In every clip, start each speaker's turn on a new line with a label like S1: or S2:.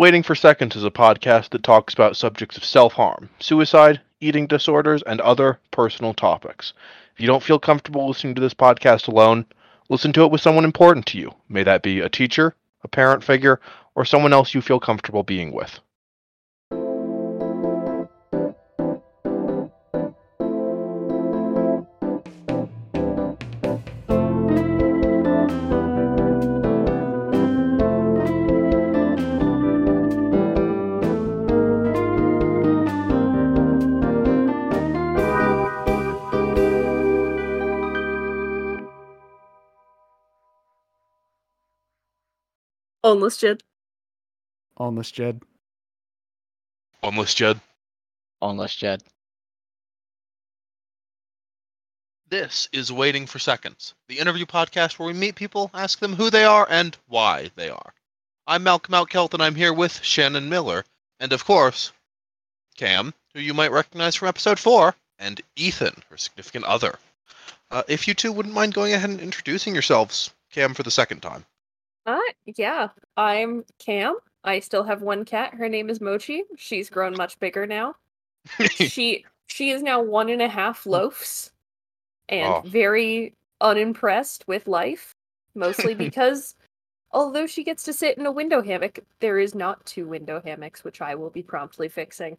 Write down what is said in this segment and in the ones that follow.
S1: Waiting for Seconds is a podcast that talks about subjects of self harm, suicide, eating disorders, and other personal topics. If you don't feel comfortable listening to this podcast alone, listen to it with someone important to you. May that be a teacher, a parent figure, or someone else you feel comfortable being with.
S2: Homeless Jed.
S3: Almost Jed.
S1: Homeless Jed.
S4: Unless Jed.
S5: This is Waiting for Seconds, the interview podcast where we meet people, ask them who they are, and why they are. I'm Malcolm Outkelt, and I'm here with Shannon Miller, and of course, Cam, who you might recognize from episode 4, and Ethan, her significant other. Uh, if you two wouldn't mind going ahead and introducing yourselves, Cam, for the second time.
S2: Uh, yeah. I'm Cam. I still have one cat. Her name is Mochi. She's grown much bigger now. she she is now one and a half loafs and
S5: Oh.
S2: very unimpressed with life. Mostly because although she gets to sit in a window hammock, there is not two window hammocks, which I will be promptly fixing.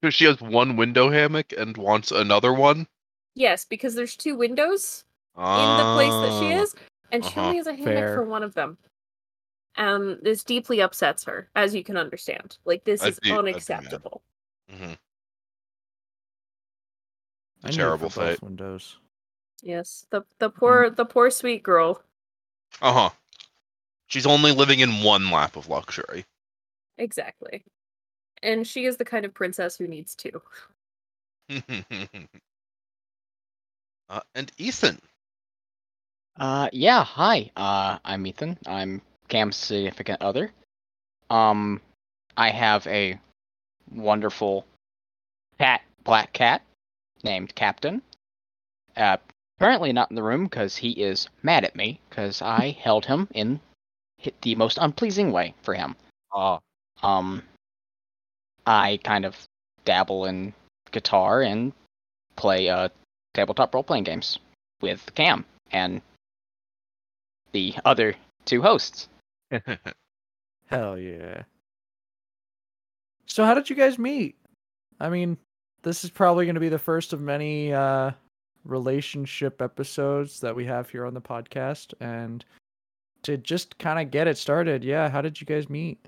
S5: Because she has one window hammock and wants another one.
S2: Yes, because there's two windows in the place that she
S5: Ah.
S2: is, and she
S5: uh-huh.
S2: only has a hammock
S3: Fair.
S2: for one of them. Um, this deeply upsets her, as you can understand. Like this
S5: I'd
S2: is
S5: be- I'd be mad.
S2: unacceptable.
S5: Mhm.
S3: I
S5: Terrible fate.
S3: Windows.
S2: Yes, the the poor the poor sweet girl.
S5: Uh huh. She's only living in one lap of luxury.
S2: Exactly. And she is the kind of princess who needs two.
S5: uh, and Ethan.
S4: Uh, yeah, hi. Uh, I'm Ethan. I'm Cam's significant other. Um, I have a wonderful cat, black cat, named Captain. Uh, apparently not in the room because he is mad at me because I held him in hit the most unpleasing way for him.
S5: Ah.
S4: Um, I kind of dabble in guitar and play uh tabletop role playing games with Cam and the other two hosts.
S3: Hell yeah. So how did you guys meet? I mean, this is probably going to be the first of many uh relationship episodes that we have here on the podcast and to just kind of get it started, yeah, how did you guys meet?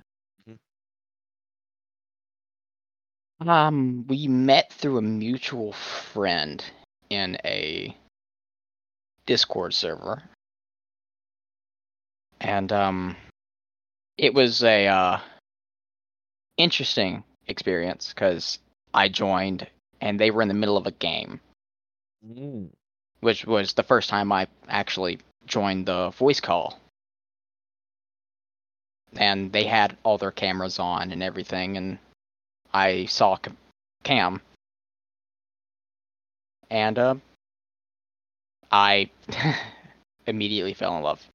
S4: Um, we met through a mutual friend in a Discord server. And um it was a uh interesting experience cuz I joined and they were in the middle of a game, which was the first time I actually joined the voice call. And they had all their cameras on and everything and I saw Cam, and uh, I immediately fell in love.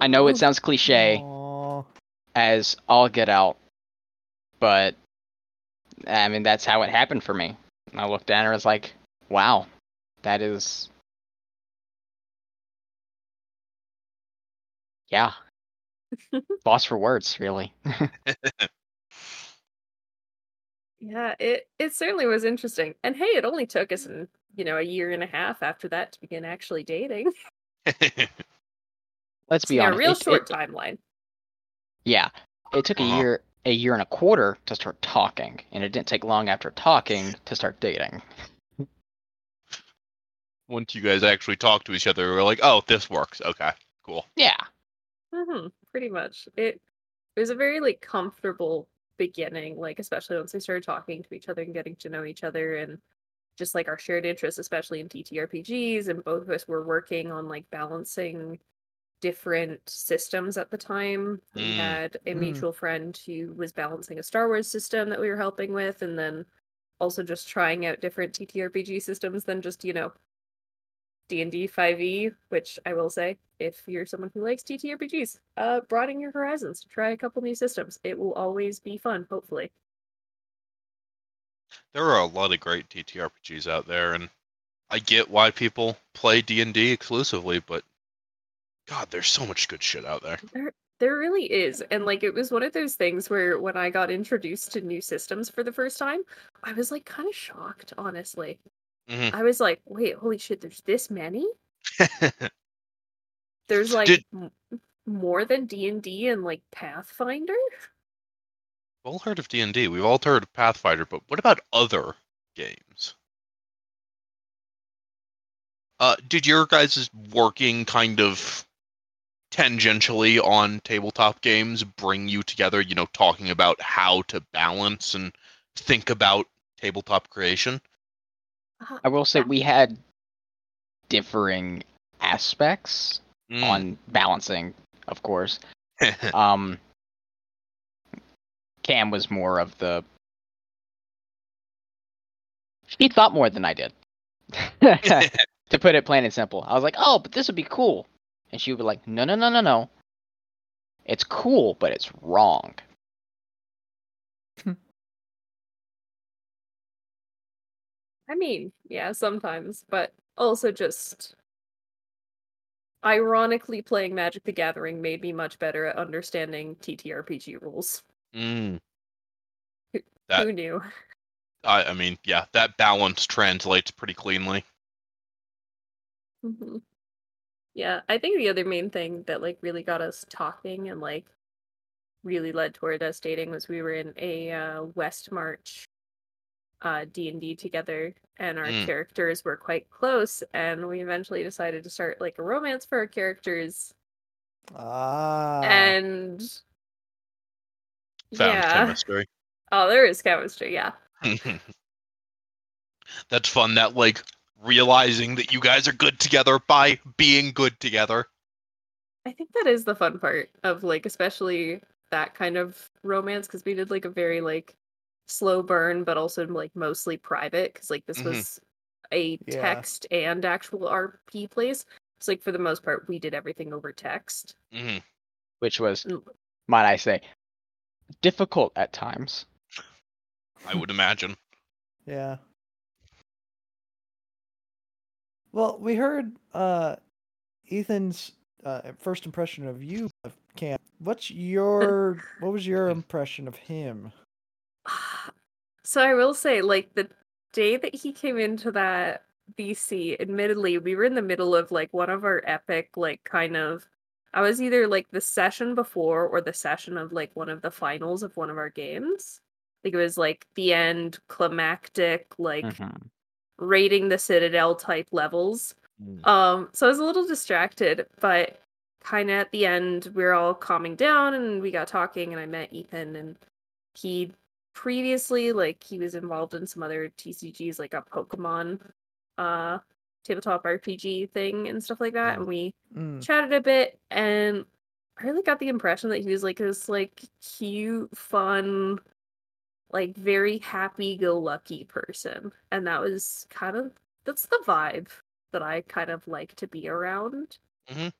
S4: I know it sounds cliche
S3: Aw.
S4: as all get out, but I mean that's how it happened for me. I looked at her and was like, "Wow, that is, yeah, boss for words, really."
S2: Yeah, it it certainly was interesting. And hey, it only took us, an, you know, a year and a half after that to begin actually dating.
S4: Let's be
S2: yeah,
S4: honest.
S2: real
S4: it-
S2: short
S4: it-
S2: timeline.
S4: Yeah, it took a
S5: Uh-huh.
S4: year, a year and a quarter to start talking, and it didn't take long after talking to start dating.
S5: Once you guys actually talk to each other, we're like, oh, this works. Okay, cool.
S4: Yeah,
S2: hmm pretty much. It it was a very like comfortable beginning, like especially once we started talking to each other and getting to know each other and just like our shared interests, especially in TTRPGs, and both of us were working on like balancing different systems at the time. We
S5: Mm.
S2: had a
S3: Mm.
S2: mutual friend who was balancing a Star Wars system that we were helping with, and then also just trying out different TTRPG systems than just, you know, D&D 5e, E, which I will say, if you're someone who likes TTRPGs, uh, broaden your horizons to try a couple new systems. It will always be fun, hopefully.
S5: There are a lot of great TTRPGs out there, and I get why people play D and D exclusively, but God, there's so much good shit out there.
S2: There, there really is. And like it was one of those things where when I got introduced to new systems for the first time, I was like kind of shocked, honestly.
S5: Mhm.
S2: I was like, wait, holy shit, there's this many? There's like
S5: Did-
S2: m- more than D&D and like Pathfinder?
S5: We've all heard of D and D. We've all heard of Pathfinder, but what about other games? Uh, did your guys' working kind of tangentially on tabletop games bring you together? You know, talking about how to balance and think about tabletop creation.
S2: Uh,
S4: I will say we had differing aspects
S5: Mm.
S4: on balancing, of course. Um, Cam was more of the. She thought more than I did. to put it plain and simple, I was like, "Oh, but this would be cool," and she would be like, "No, no, no, no, no. It's cool, but it's wrong."
S2: I mean, yeah, sometimes, but also just ironically playing Magic the Gathering made me much better at understanding TTRPG rules.
S5: Mm.
S2: Who-
S5: That
S2: Who knew?
S5: I, I mean, yeah, that balance translates pretty cleanly.
S2: hmm Yeah, I think the other main thing that like really got us talking and like really led toward us dating was we were in a uh, West March uh D and D together, and our
S5: Mm.
S2: characters were quite close, and we eventually decided to start like a romance for our characters,
S3: Ah.
S2: and
S5: Found
S2: yeah,
S5: chemistry.
S2: oh, there is chemistry, yeah.
S5: That's fun. That like realizing that you guys are good together by being good together.
S2: I think that is the fun part of like especially that kind of romance because we did like a very like slow burn but also like mostly private because like this
S5: Mhm.
S2: was a
S3: Yeah.
S2: text and actual RP place. So like for the most part we did everything over text.
S5: hmm
S4: Which was, might I say, difficult at times.
S5: I would imagine.
S3: Yeah. Well, we heard uh Ethan's uh first impression of you, Cam. What's your what was your impression of him?
S2: So I will say like the day that he came into that VC, admittedly, we were in the middle of like one of our epic like kind of I was either like the session before or the session of like one of the finals of one of our games. Like it was like the end climactic like
S4: Mhm.
S2: Raiding the citadel type levels.
S5: Mm.
S2: Um so I was a little distracted, but kind of at the end we are all calming down and we got talking and I met Ethan and he previously like he was involved in some other TCGs like a Pokemon uh tabletop RPG thing and stuff like that and we
S3: Mm.
S2: chatted a bit and I really got the impression that he was like this like cute, fun, like very happy go lucky person. And that was kind of that's the vibe that I kind of like to be around.
S5: Mhm.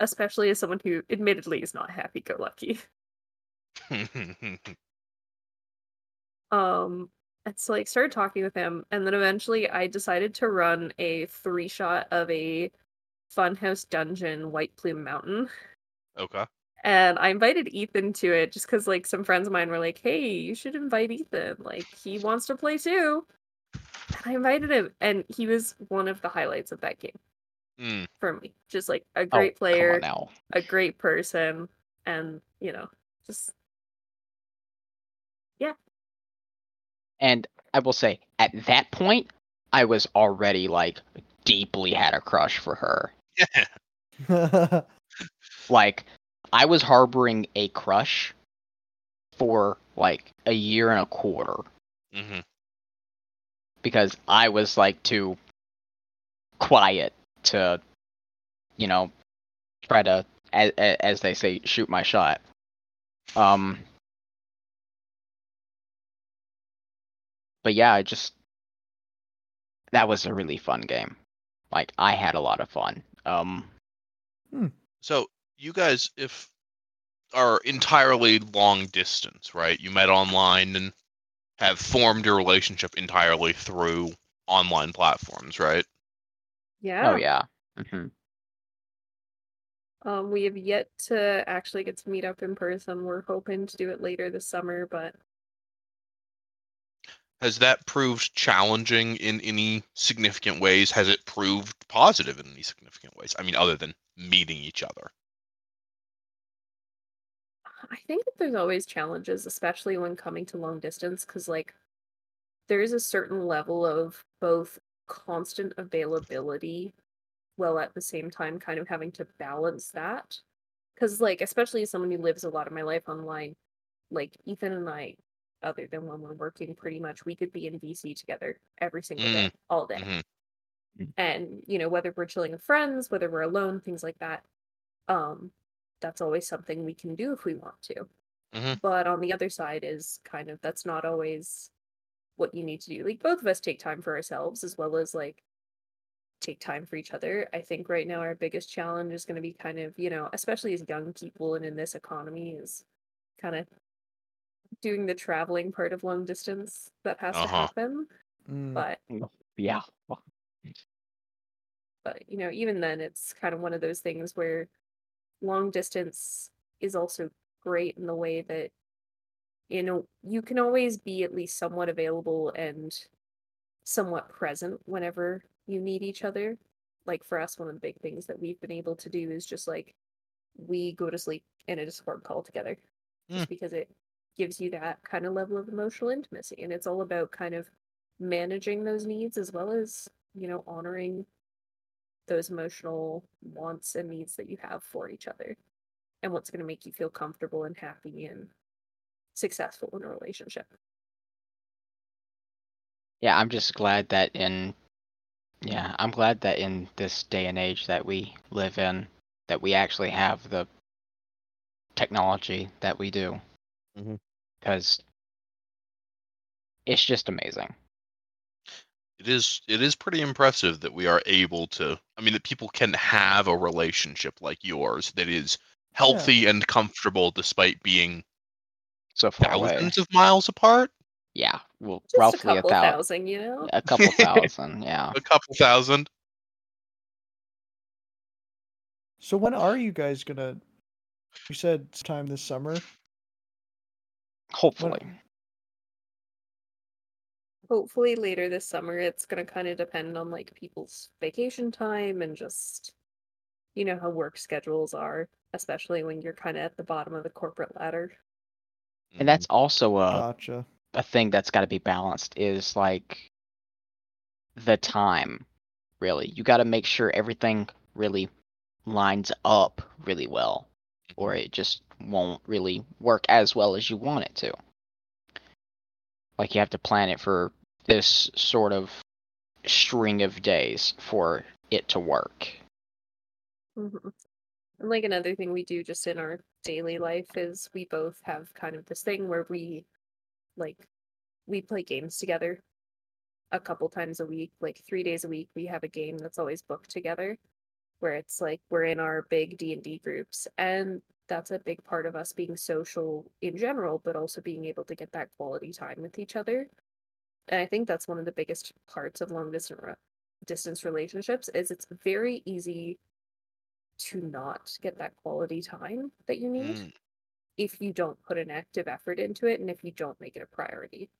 S2: Especially as someone who admittedly is not happy go lucky. Um and so like started talking with him and then eventually I decided to run a three shot of a Funhouse Dungeon White Plume Mountain.
S5: okay.
S2: And I invited Ethan to it just because like some friends of mine were like, Hey, you should invite Ethan. Like he wants to play too. And I invited him and he was one of the highlights of that game
S5: Mm.
S2: for me. Just like a
S4: Oh,
S2: great
S4: come on
S2: player,
S4: now.
S2: a great person, and you know, just yeah.
S4: And I will say, at that point, I was already like deeply had a crush for her.
S5: Yeah.
S4: Like, I was harboring a crush for like a year and a quarter
S5: hmm
S4: because I was like too quiet to, you know, try to, as, as they say, shoot my shot. Um, but yeah, I just that was a really fun game. like I had a lot of fun. Um,
S5: So you guys, if are entirely long distance, right? You met online and have formed your relationship entirely through online platforms, right?
S2: Yeah.
S4: oh yeah. hmm
S2: Um, we have yet to actually get to meet up in person. We're hoping to do it later this summer, but
S5: Has that proved challenging in any significant ways? Has it proved positive in any significant ways? I mean, other than meeting each other.
S2: I think that there's always challenges, especially when coming to long distance, because like there is a certain level of both constant availability while at the same time kind of having to balance that. Because like especially as someone who lives a lot of my life online, like Ethan and I, other than when we're working, pretty much we could be in VC together every single day, all day.
S5: Mhm.
S2: And you know, whether we're chilling with friends, whether we're alone, things like that. Um, that's always something we can do if we want to.
S5: Mhm.
S2: But on the other side is kind of that's not always what you need to do. Like both of us take time for ourselves as well as like take time for each other. I think right now our biggest challenge is going to be kind of, you know, especially as young people and in this economy is kind of doing the traveling part of long distance that has to
S5: Uh-huh.
S2: happen.
S3: Mm,
S2: But
S4: Yeah.
S2: but you know even then it's kind of one of those things where long distance is also great in the way that you know you can always be at least somewhat available and somewhat present whenever you need each other like for us one of the big things that we've been able to do is just like we go to sleep in a discord call together just
S5: Mm.
S2: because it gives you that kind of level of emotional intimacy and it's all about kind of managing those needs as well as you know honoring those emotional wants and needs that you have for each other and what's going to make you feel comfortable and happy and successful in a relationship.
S4: Yeah, I'm just glad that in yeah, I'm glad that in this day and age that we live in that we actually have the technology that we do.
S5: Mhm.
S4: Cuz it's just amazing.
S5: It is it is pretty impressive that we are able to I mean that people can have a relationship like yours that is healthy and comfortable despite being
S4: So far away.
S5: thousands of miles apart.
S4: Yeah, well,
S2: Just
S4: roughly a,
S2: couple
S4: thou-
S2: thousand, you know?
S4: a couple thousand, yeah.
S5: A couple thousand.
S3: So when are you guys gonna? You said sometime this summer.
S4: Hopefully.
S2: Hopefully later this summer. It's going to kind of depend on like people's vacation time and just you know how work schedules are, especially when you're kind of at the bottom of the corporate ladder.
S4: And that's mm-hmm. also a
S3: Gotcha.
S4: a thing that's got to be balanced is like the time really you got to make sure everything really lines up really well or mm-hmm. it just won't really work as well as you want it to like you have to plan it for this sort of string of days for it to work
S2: Mhm. And like another thing we do just in our daily life is we both have kind of this thing where we like we play games together a couple times a week, like 3 days a week we have a game that's always booked together where it's like we're in our big D&D groups and that's a big part of us being social in general but also being able to get that quality time with each other. And I think that's one of the biggest parts of long distance distance relationships is it's very easy to not get that quality time that you need
S5: Mm.
S2: if you don't put an active effort into it and if you don't make it a priority.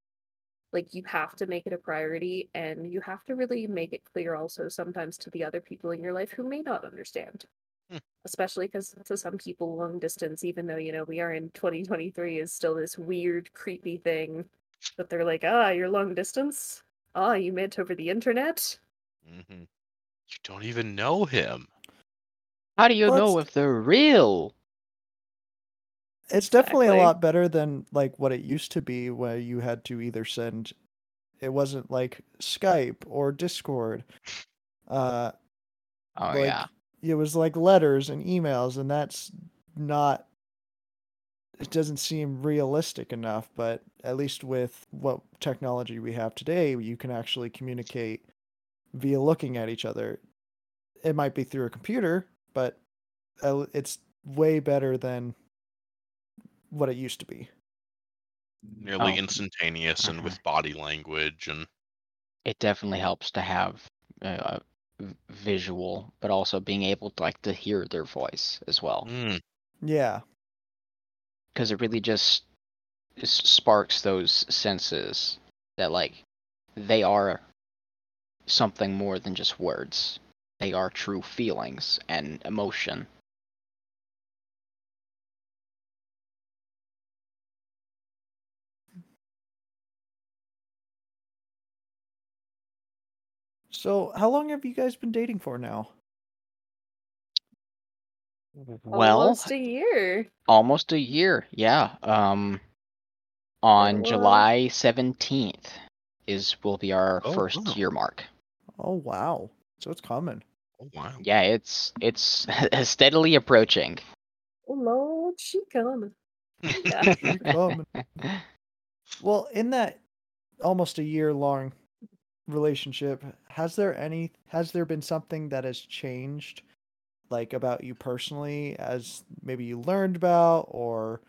S2: Like you have to make it a priority and you have to really make it clear also sometimes to the other people in your life who may not understand.
S5: Hmm.
S2: Especially because to some people long distance, even though you know we are in 2023 is still this weird, creepy thing that they're like, ah, you're long distance? Ah, you met over the internet?
S5: hmm You don't even know him.
S4: how do you
S3: Well,
S4: know if they're real
S3: It's definitely a lot better than like what it used to be, where you had to either send. It wasn't like Skype or Discord. Uh,
S4: oh
S3: like,
S4: yeah
S3: it was like letters and emails, and that's not. It doesn't seem realistic enough, but at least with what technology we have today, you can actually communicate via looking at each other. it might be through a computer, but uh, it's way better than what it used to be.
S5: Nearly
S4: Oh.
S5: instantaneous and
S4: Mhm.
S5: with body language and
S4: It definitely helps to have uh, visual, but also being able to like to hear their voice as well,
S5: Mm,
S3: Yeah.
S4: Because it really just sparks those senses that like they are something more than just words. They are true feelings and emotion.
S3: So, how long have you guys been dating for now?
S4: Well,
S2: Almost a year.
S4: almost a year, yeah. Um, on
S2: Well-
S4: July seventeenth is will be our
S5: Oh,
S4: first
S5: wow.
S4: year mark.
S3: Oh wow. So it's coming.
S5: oh wow.
S4: Yeah, it's it's steadily approaching.
S2: Oh Lord, she coming. Yeah.
S3: You're coming. Well, in that almost a year long relationship, has there any has there been something that has changed like about you personally as maybe you learned about or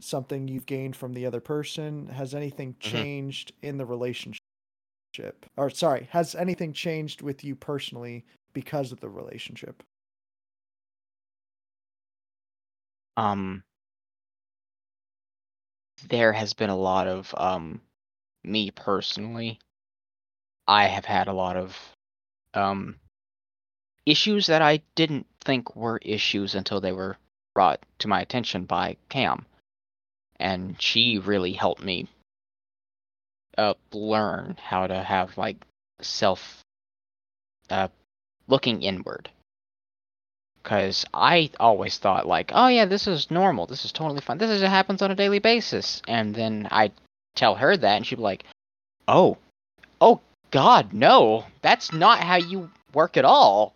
S3: something you've gained from the other person? Has anything changed in the relationship? Or sorry, has anything changed with you personally because of the relationship?
S4: um there has been a lot of um me personally i have had a lot of um issues that i didn't think were issues until they were brought to my attention by cam and she really helped me uh learn how to have like self uh looking inward because I always thought like, oh yeah, this is normal. This is totally fine. This is it happens on a daily basis. And then I tell her that, and she'd be like, oh, oh God, no, that's not how you work at all.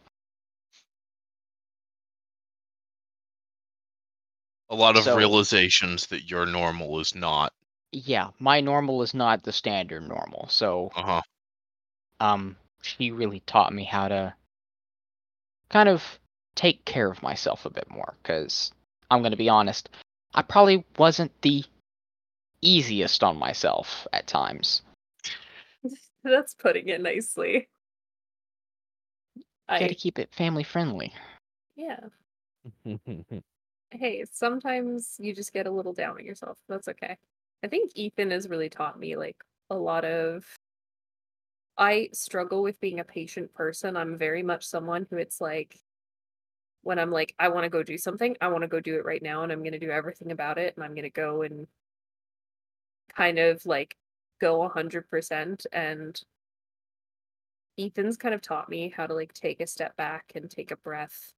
S5: A lot of
S4: So-
S5: realizations that your normal is not.
S4: Yeah, my normal is not the standard normal. So
S5: Uh huh.
S4: um, she really taught me how to kind of take care of myself a bit more. Because I'm gonna be honest, I probably wasn't the easiest on myself at times.
S2: That's putting it nicely. I gotta
S4: keep it family friendly.
S2: yeah. Hey, sometimes you just get a little down on yourself. That's okay. I think Ethan has really taught me like a lot of I struggle with being a patient person. I'm very much someone who it's like when I'm like I want to go do something, I want to go do it right now and I'm going to do everything about it and I'm going to go and kind of like go 100% and Ethan's kind of taught me how to like take a step back and take a breath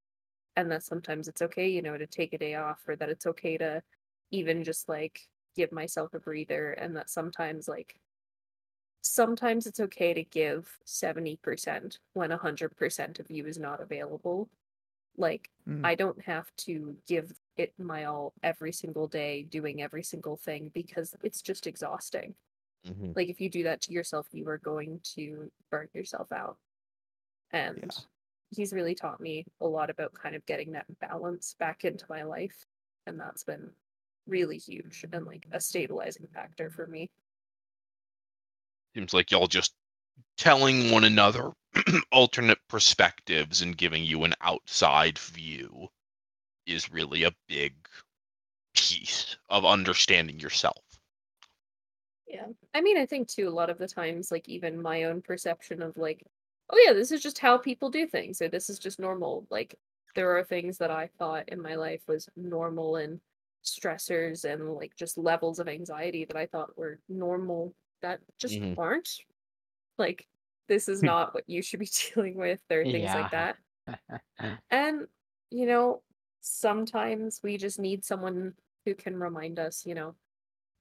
S2: and that sometimes it's okay, you know, to take a day off or that it's okay to even just like give myself a breather and that sometimes like sometimes it's okay to give 70% when 100% of you is not available. Like
S3: Mm.
S2: I don't have to give it my all every single day doing every single thing because it's just exhausting.
S1: Mhm.
S2: Like if you do that to yourself, you are going to burn yourself out. And he's really taught me a lot about kind of getting that balance back into my life. And that's been really huge and like a stabilizing factor for me.
S5: Seems like y'all just telling one another alternate perspectives and giving you an outside view is really a big piece of understanding yourself.
S2: Yeah. I mean, I think too, a lot of the times, like even my own perception of like, oh yeah, this is just how people do things, or this is just normal. Like there are things that I thought in my life was normal and stressors and like just levels of anxiety that I thought were normal that just
S1: Mhm.
S2: aren't. Like this is not what you should be dealing with, or things
S4: Yeah.
S2: like that. And, you know, sometimes we just need someone who can remind us, you know,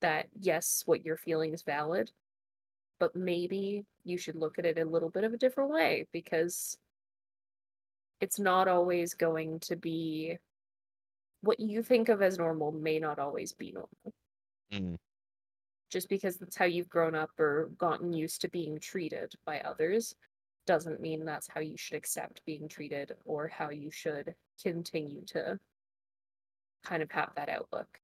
S2: that yes, what you're feeling is valid, but maybe you should look at it a little bit of a different way because it's not always going to be what you think of as normal may not always be normal.
S1: Mm.
S2: Just because that's how you've grown up or gotten used to being treated by others doesn't mean that's how you should accept being treated or how you should continue to kind of have that outlook.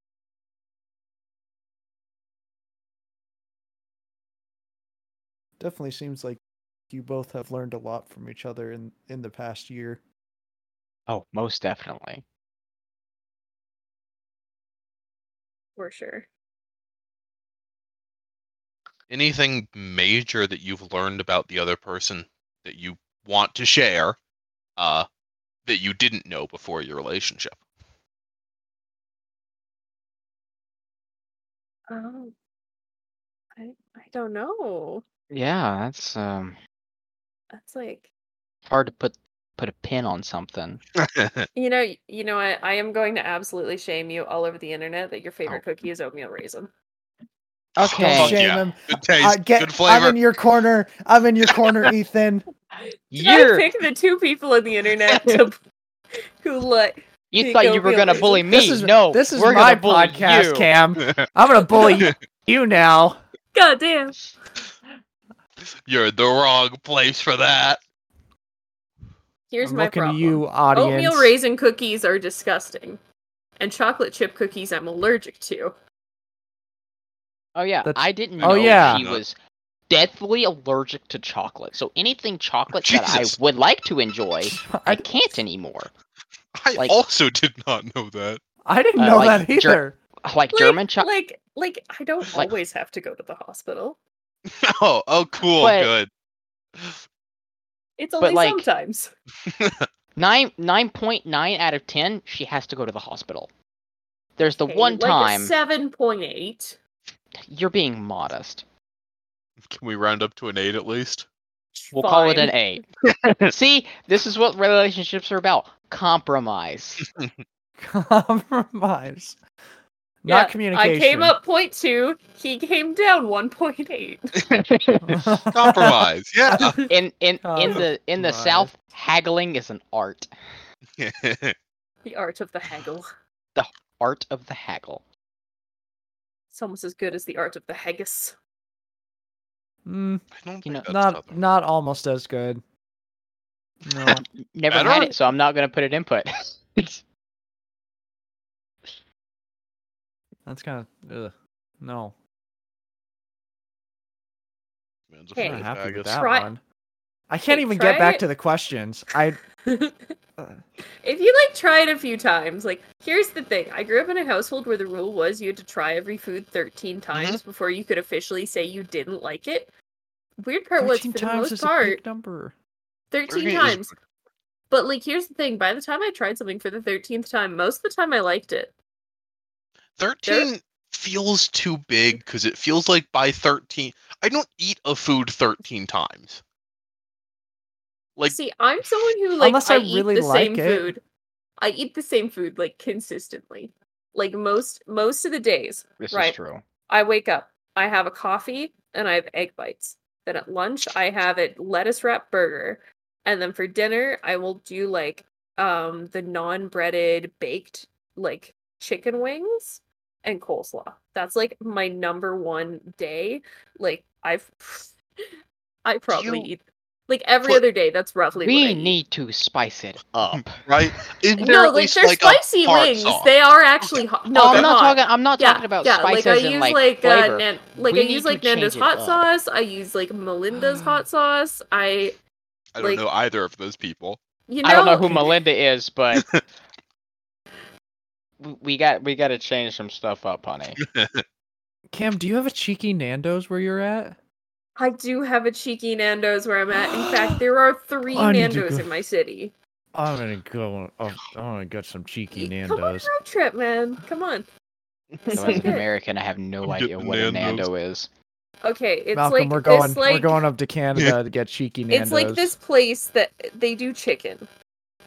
S3: Definitely seems like you both have learned a lot from each other in in the past year.
S4: Oh, most definitely.
S2: For sure.
S5: Anything major that you've learned about the other person that you want to share, uh, that you didn't know before your relationship?
S2: Um, I I don't know.
S4: Yeah, that's um
S2: That's like
S4: hard to put put a pin on something.
S2: you know you know what I am going to absolutely shame you all over the internet that your favorite cookie is oatmeal raisin.
S4: Okay.
S3: Don't shame
S5: yeah.
S3: him.
S5: Good taste,
S3: I get,
S5: good
S3: I'm in your corner. I'm in your corner, Ethan.
S4: You're
S2: I picked the two people on the internet to, who like
S4: you thought you were gonna
S2: raisin-
S4: bully me.
S3: This is
S4: no,
S3: This is
S4: we're
S3: my podcast,
S4: you.
S3: Cam. I'm gonna bully you now.
S2: God damn.
S5: You're in the wrong place for that.
S2: Here's
S3: I'm
S2: my
S3: looking
S2: problem.
S3: to you, audience.
S2: Oatmeal raisin cookies are disgusting. And chocolate chip cookies I'm allergic to.
S4: Oh yeah,
S3: That's-
S4: I didn't
S3: Oh,
S4: know
S3: yeah.
S4: she was deathly allergic to chocolate. So anything chocolate that I would like to enjoy, I
S3: I,
S4: can't anymore.
S5: I
S4: Like-
S5: also did not know that.
S3: I didn't
S4: uh,
S3: know
S4: like
S3: that
S4: Ger-
S3: either.
S4: Like
S2: Like,
S4: German chocolate.
S2: like like I don't
S4: Like-
S2: always have to go to the hospital.
S5: Oh, oh, cool,
S4: But-
S5: good.
S2: It's
S4: But,
S2: only
S4: like-
S2: sometimes.
S4: Nine nine point nine out of ten, she has to go to the hospital. There's the
S2: Okay,
S4: one
S2: like
S4: time
S2: a seven point eight.
S4: you're being modest.
S5: Can we round up to an eight at least?
S4: We'll call it an eight. See, this is what relationships are about. Compromise.
S3: Compromise. Not
S2: Yeah,
S3: communication.
S2: I came up point 0.2, He came down one point eight.
S5: Compromise, yeah.
S4: in in in the in the
S3: Compromise.
S4: South, haggling is an art.
S2: The art of the haggle.
S4: The art of the haggle.
S2: It's almost as good as the art of the haggis.
S3: Mm,
S5: I don't
S4: You know,
S5: that's
S3: not
S5: southern.
S3: not almost as good. No.
S4: Never
S5: Better?
S4: had it, so I'm not gonna put it input.
S3: That's kind of ugh. no.
S5: Man's a
S2: Hey.
S3: I'm
S5: fucking
S3: not happy with
S5: haggis.
S3: that
S2: Try-
S3: one. I can't
S2: Hey,
S3: even
S2: try
S3: get back
S2: it.
S3: to the questions. I uh,
S2: if you like try it a few times, like here's the thing. I grew up in a household where the rule was you had to try every food 13
S3: Mm-hmm.
S2: times before you could officially say you didn't like it. Weird part was
S3: 13
S2: for the
S3: times
S2: most
S3: is a
S2: part
S3: big number.
S2: 13
S5: Thirteen is-
S2: times. But like here's the thing, by the time I tried something for the 13th time, most of the time I liked it.
S5: 13 feels too big because it feels like by 13 I don't eat a food 13 times. Like
S2: See, I'm someone who like
S3: Unless
S2: I,
S3: I
S2: eat the
S3: like
S2: same
S3: it.
S2: food. I eat the same food like consistently. Like most most of the days.
S4: this
S2: Right.
S4: is true.
S2: I wake up, I have a coffee, and I have egg bites. Then at lunch, I have a lettuce wrap burger. And then for dinner, I will do like um the non-breaded baked like chicken wings and coleslaw. That's like my number one day. Like I've I probably
S5: you
S2: eat like every other day. That's roughly what I
S4: We
S2: eat.
S4: need to spice it up.
S5: right? Is there
S2: No, like
S5: least
S2: they're
S5: like
S2: spicy wings.
S5: sauce?
S2: They are actually hot. No,
S4: oh, I'm not
S2: hot.
S4: talking. I'm not
S2: yeah,
S4: talking about
S2: yeah,
S4: spices
S2: like I
S4: and
S2: use
S4: like,
S2: like uh. Nan- like
S4: We
S2: I use like Nando's hot
S4: up.
S2: sauce. I use like Melinda's hot sauce. I
S5: I don't
S2: like-
S5: know either of those people.
S2: you know
S4: I don't know who Melinda is, but we- we got we got to change some stuff up, honey.
S3: Cam, do you have a cheeky Nando's where you're at?
S2: I do have a cheeky Nando's where I'm at. In fact, there are three
S3: I need to
S2: Nando's in my city.
S3: I'm gonna go. Oh, I'm gonna get some cheeky
S2: Y- Come on,
S3: Nando's.
S2: road trip, man. Come on.
S4: So
S2: so
S4: as an. American, I have no idea
S5: getting
S4: what a Nando is.
S2: Okay, it's
S3: Malcolm,
S2: like
S3: we're going.
S2: this like
S3: we're going up to Canada to get cheeky Nando's.
S2: it's like this place that they do chicken.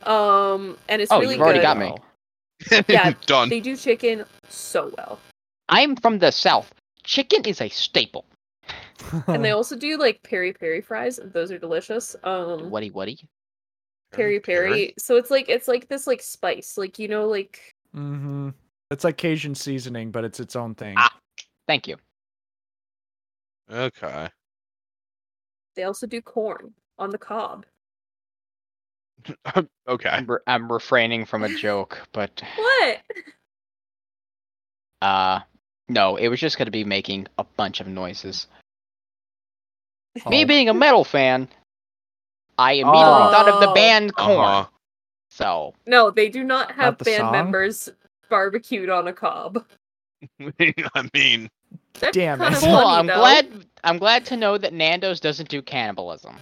S2: Um, and it's
S4: Oh,
S2: really
S4: you've already
S2: good.
S4: got me.
S2: Yeah,
S5: Done.
S2: They do chicken so well.
S4: I'm from the South. Chicken is a staple.
S2: and they also do like peri peri fries. Those are delicious. Um,
S4: Whatty whatty.
S2: peri peri. So it's like it's like this like spice, like you know, like
S3: Mm-hmm. It's like Cajun seasoning, but it's its own thing.
S4: Ah. Thank you.
S5: Okay.
S2: they also do corn on the cob.
S1: okay.
S4: I'm, re- I'm refraining from a joke, but
S2: What?
S4: uh, no, it was just gonna be making a bunch of noises. Me
S3: Oh.
S4: being a metal fan, I immediately thought of the
S2: Oh.
S4: band Korn.
S5: Uh-huh.
S4: So
S2: No, they do not have
S3: the
S2: band
S3: song?
S2: members barbecued on a cob.
S5: I mean,
S2: That's
S3: Damn it.
S2: of
S4: cool.
S2: funny,
S4: I'm
S2: though.
S4: glad. I'm glad to know that Nando's doesn't do cannibalism.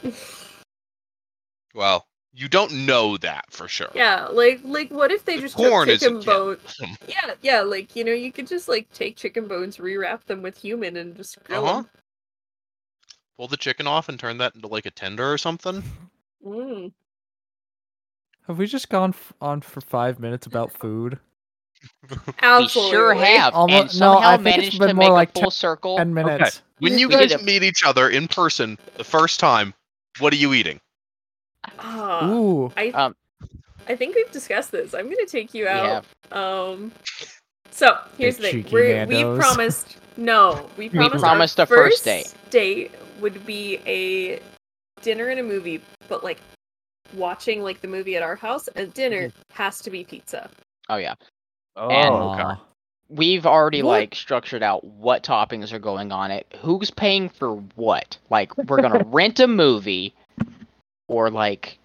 S5: well, you don't know that for sure.
S2: Yeah, like like what if they just
S5: Corn
S2: took
S5: isn't
S2: chicken bones? Yeah, yeah, like you know, you could just like take chicken bones, rewrap them with human, and just grill
S5: Uh-huh. Pull the chicken off and turn that into like a tender or something.
S2: Mm.
S3: Have we just gone f- on for five minutes about food?
S2: Absolutely.
S4: We sure have,
S3: Almo-
S4: and
S3: no,
S4: somehow
S3: I think it's
S4: managed
S3: been
S4: to
S3: more
S4: make
S3: like
S4: a full circle.
S3: Ten minutes.
S5: When you guys meet each other in person the first time, what are you eating?
S2: Ah,
S3: Ooh.
S2: I
S4: Um,
S2: I think we've discussed this. I'm gonna take you out.
S4: have.
S2: Um. So here's the
S3: Big
S2: thing:
S3: cheeky
S2: We're, we promised no, we promised, our
S4: promised a first date.
S2: Date would be a dinner and a movie, but like watching like the movie at our house, and dinner
S4: Mm-hmm.
S2: has to be pizza.
S4: Oh yeah.
S1: Oh,
S4: And-
S1: okay.
S4: We've already
S3: What?
S4: like structured out what toppings are going on it. Who's paying for what? Like we're gonna rent a movie, or like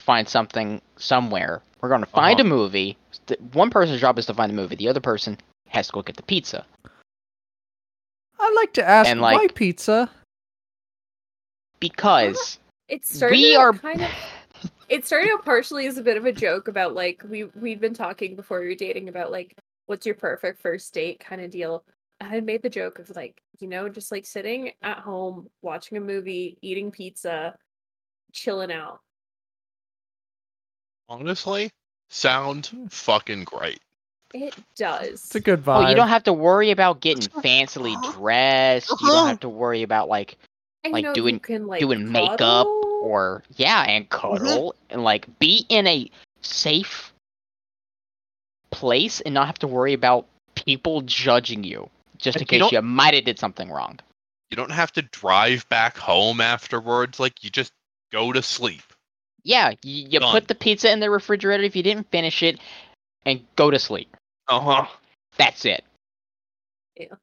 S4: find something somewhere. We're gonna find
S1: Uh-huh.
S4: a movie. Th- One person's job is to find the movie. The other person has to go get the pizza.
S3: I'd like to ask
S4: And,
S3: why pizza?
S4: Because
S2: It started
S4: we
S2: out
S4: are
S2: kind of. It started out partially as a bit of a joke about like we we'd been talking before we were dating about like what's your perfect first date kind of deal. I had made the joke of like you know just like sitting at home watching a movie, eating pizza, chilling out.
S5: Honestly, sound hmm. fucking great.
S2: It does.
S3: It's a good vibe.
S4: oh, you don't have to worry about getting uh-huh. fancily uh-huh. dressed. You
S5: Uh-huh.
S4: don't have to worry about like
S2: And,
S4: like,
S2: you know,
S4: doing-
S2: you can, like,
S4: doing makeup
S2: cuddle.
S4: or yeah, and mm-hmm. cuddle and like be in a safe place and not have to worry about people judging you just
S1: And
S4: in
S1: you
S4: case
S1: don't-
S4: you might have did something wrong.
S5: You don't have to drive back home afterwards. Like you just go to sleep.
S4: Yeah, you, you
S5: Done.
S4: put the pizza in the refrigerator if you didn't finish it and go to sleep.
S5: Uh huh.
S4: That's it. Yeah.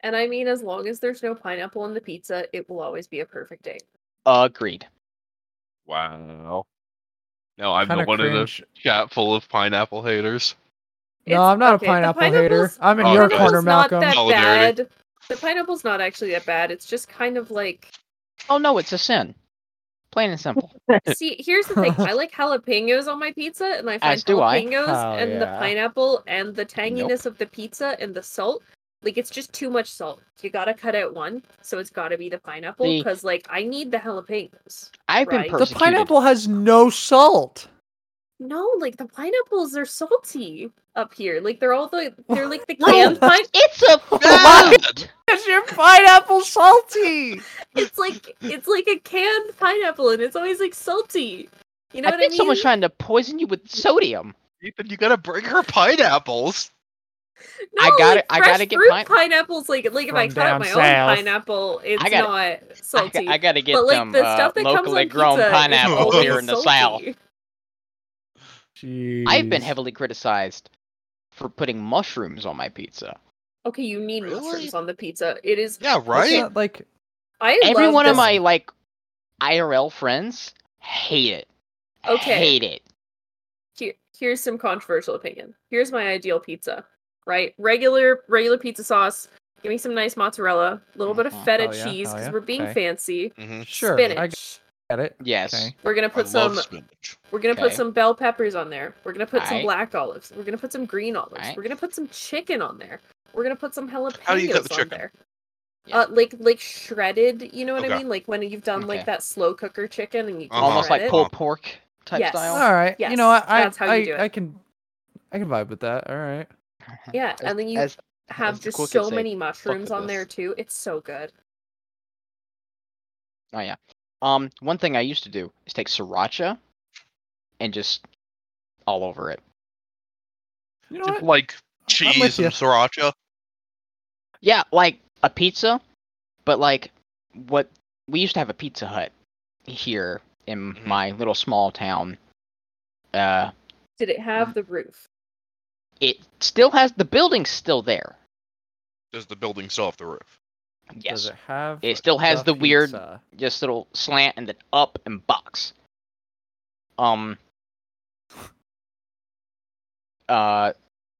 S2: And I mean, as long as there's no pineapple in the pizza, it will always be a perfect date.
S4: Agreed.
S5: Wow. No, I'm
S3: Kinda
S5: the one in the
S3: cringe.
S5: chat full of pineapple haters.
S3: No,
S2: It's-
S3: I'm not
S2: okay,
S3: a pineapple hater. I'm in
S5: Oh,
S3: your corner,
S2: pineapple's not that
S5: Solidarity.
S2: bad. The pineapple's not actually that bad. It's just kind of like
S4: Oh no, it's a sin. Plain and simple.
S2: See, here's the thing. I like jalapenos on my pizza, and I find
S4: As do I.
S2: jalapenos
S3: Hell
S2: and the pineapple and the tanginess of the pizza and the salt. Like it's just too much salt. You gotta cut out one, so it's gotta be the pineapple. Because like I need the jalapenos.
S4: I've been
S2: Right. The
S3: The pineapple has no salt.
S2: No, like the pineapples are salty up here. Like they're all the they're like the canned pine.
S4: It's a
S5: Bad.
S4: fruit.
S3: Is your pineapple salty?
S2: It's like it's like a canned pineapple, and it's always like salty. You know
S4: I
S2: what
S4: think
S2: I mean?
S4: someone's trying to poison you with sodium.
S5: Ethan, you gotta bring her pineapples.
S2: No,
S4: I gotta-
S2: like,
S4: I
S2: fresh
S4: gotta get
S2: fruit
S4: pine-
S2: pineapples. Like, like if I cut my
S3: south.
S2: own pineapple, it's
S4: I gotta-
S2: not
S4: I,
S2: salty.
S4: got- I gotta get
S2: but like
S4: some
S2: the
S4: uh,
S2: stuff that comes
S4: locally
S2: on
S4: grown
S2: pizza is
S4: here in the south.
S2: Salty.
S4: I've been heavily criticized for putting mushrooms on my pizza.
S2: Okay, you need
S5: Really?
S2: mushrooms on the pizza. It is.
S5: Yeah, right.
S3: that, like
S2: I
S4: Every
S2: love
S4: one of my like IRL friends hate it.
S2: Okay.
S4: Hate it.
S2: Here, here's some controversial opinion. Here's my ideal pizza. Right, regular regular pizza sauce. Give me some nice mozzarella, a little bit of
S4: Mhm.
S2: feta
S3: Oh, yeah,
S2: cheese
S3: oh,
S2: because
S3: yeah,
S2: we're being
S3: okay.
S2: fancy.
S5: hmm
S3: sure,
S2: Spinach.
S3: I get it.
S4: Yes.
S3: Okay.
S2: We're gonna put
S5: love
S2: some. We're gonna put some bell peppers on there. We're gonna put some
S4: Aight.
S2: black olives. We're gonna put some green olives.
S4: Aight.
S2: We're gonna put some chicken on there. We're gonna put some jalapenos
S5: How do you cut the
S2: on
S5: chicken?
S2: there.
S4: Yeah.
S2: Uh, like like shredded. You know what I mean? Like when you've done
S4: Okay.
S2: like that slow cooker chicken and you
S5: Uh-huh.
S4: Almost like
S2: it.
S4: pulled pork type
S2: Yes.
S4: style.
S3: All right.
S2: Yes,
S3: you know, I I,
S2: that's how you
S3: I,
S2: do it.
S3: I can I can vibe with that. All right.
S2: Yeah,
S4: As-
S2: and then you
S4: as-
S2: have
S4: as
S2: just so
S4: say,
S2: many mushrooms
S4: with
S2: on there too. It's so good.
S4: Oh yeah. Um, one thing I used to do is take sriracha and just all over it.
S3: You know what?
S5: Like cheese
S3: ya.
S5: and sriracha.
S4: Yeah, like a pizza, but like what we used to have a Pizza Hut here in
S5: Mhm.
S4: my little small town. Uh,
S2: Did it have the roof?
S4: it still has the building's still there.
S5: Does the building still have the roof?
S3: Does
S4: Yes,
S3: it have?
S4: It still has the weird-
S3: pizza?
S4: just little slant and then up and box. Um. Uh,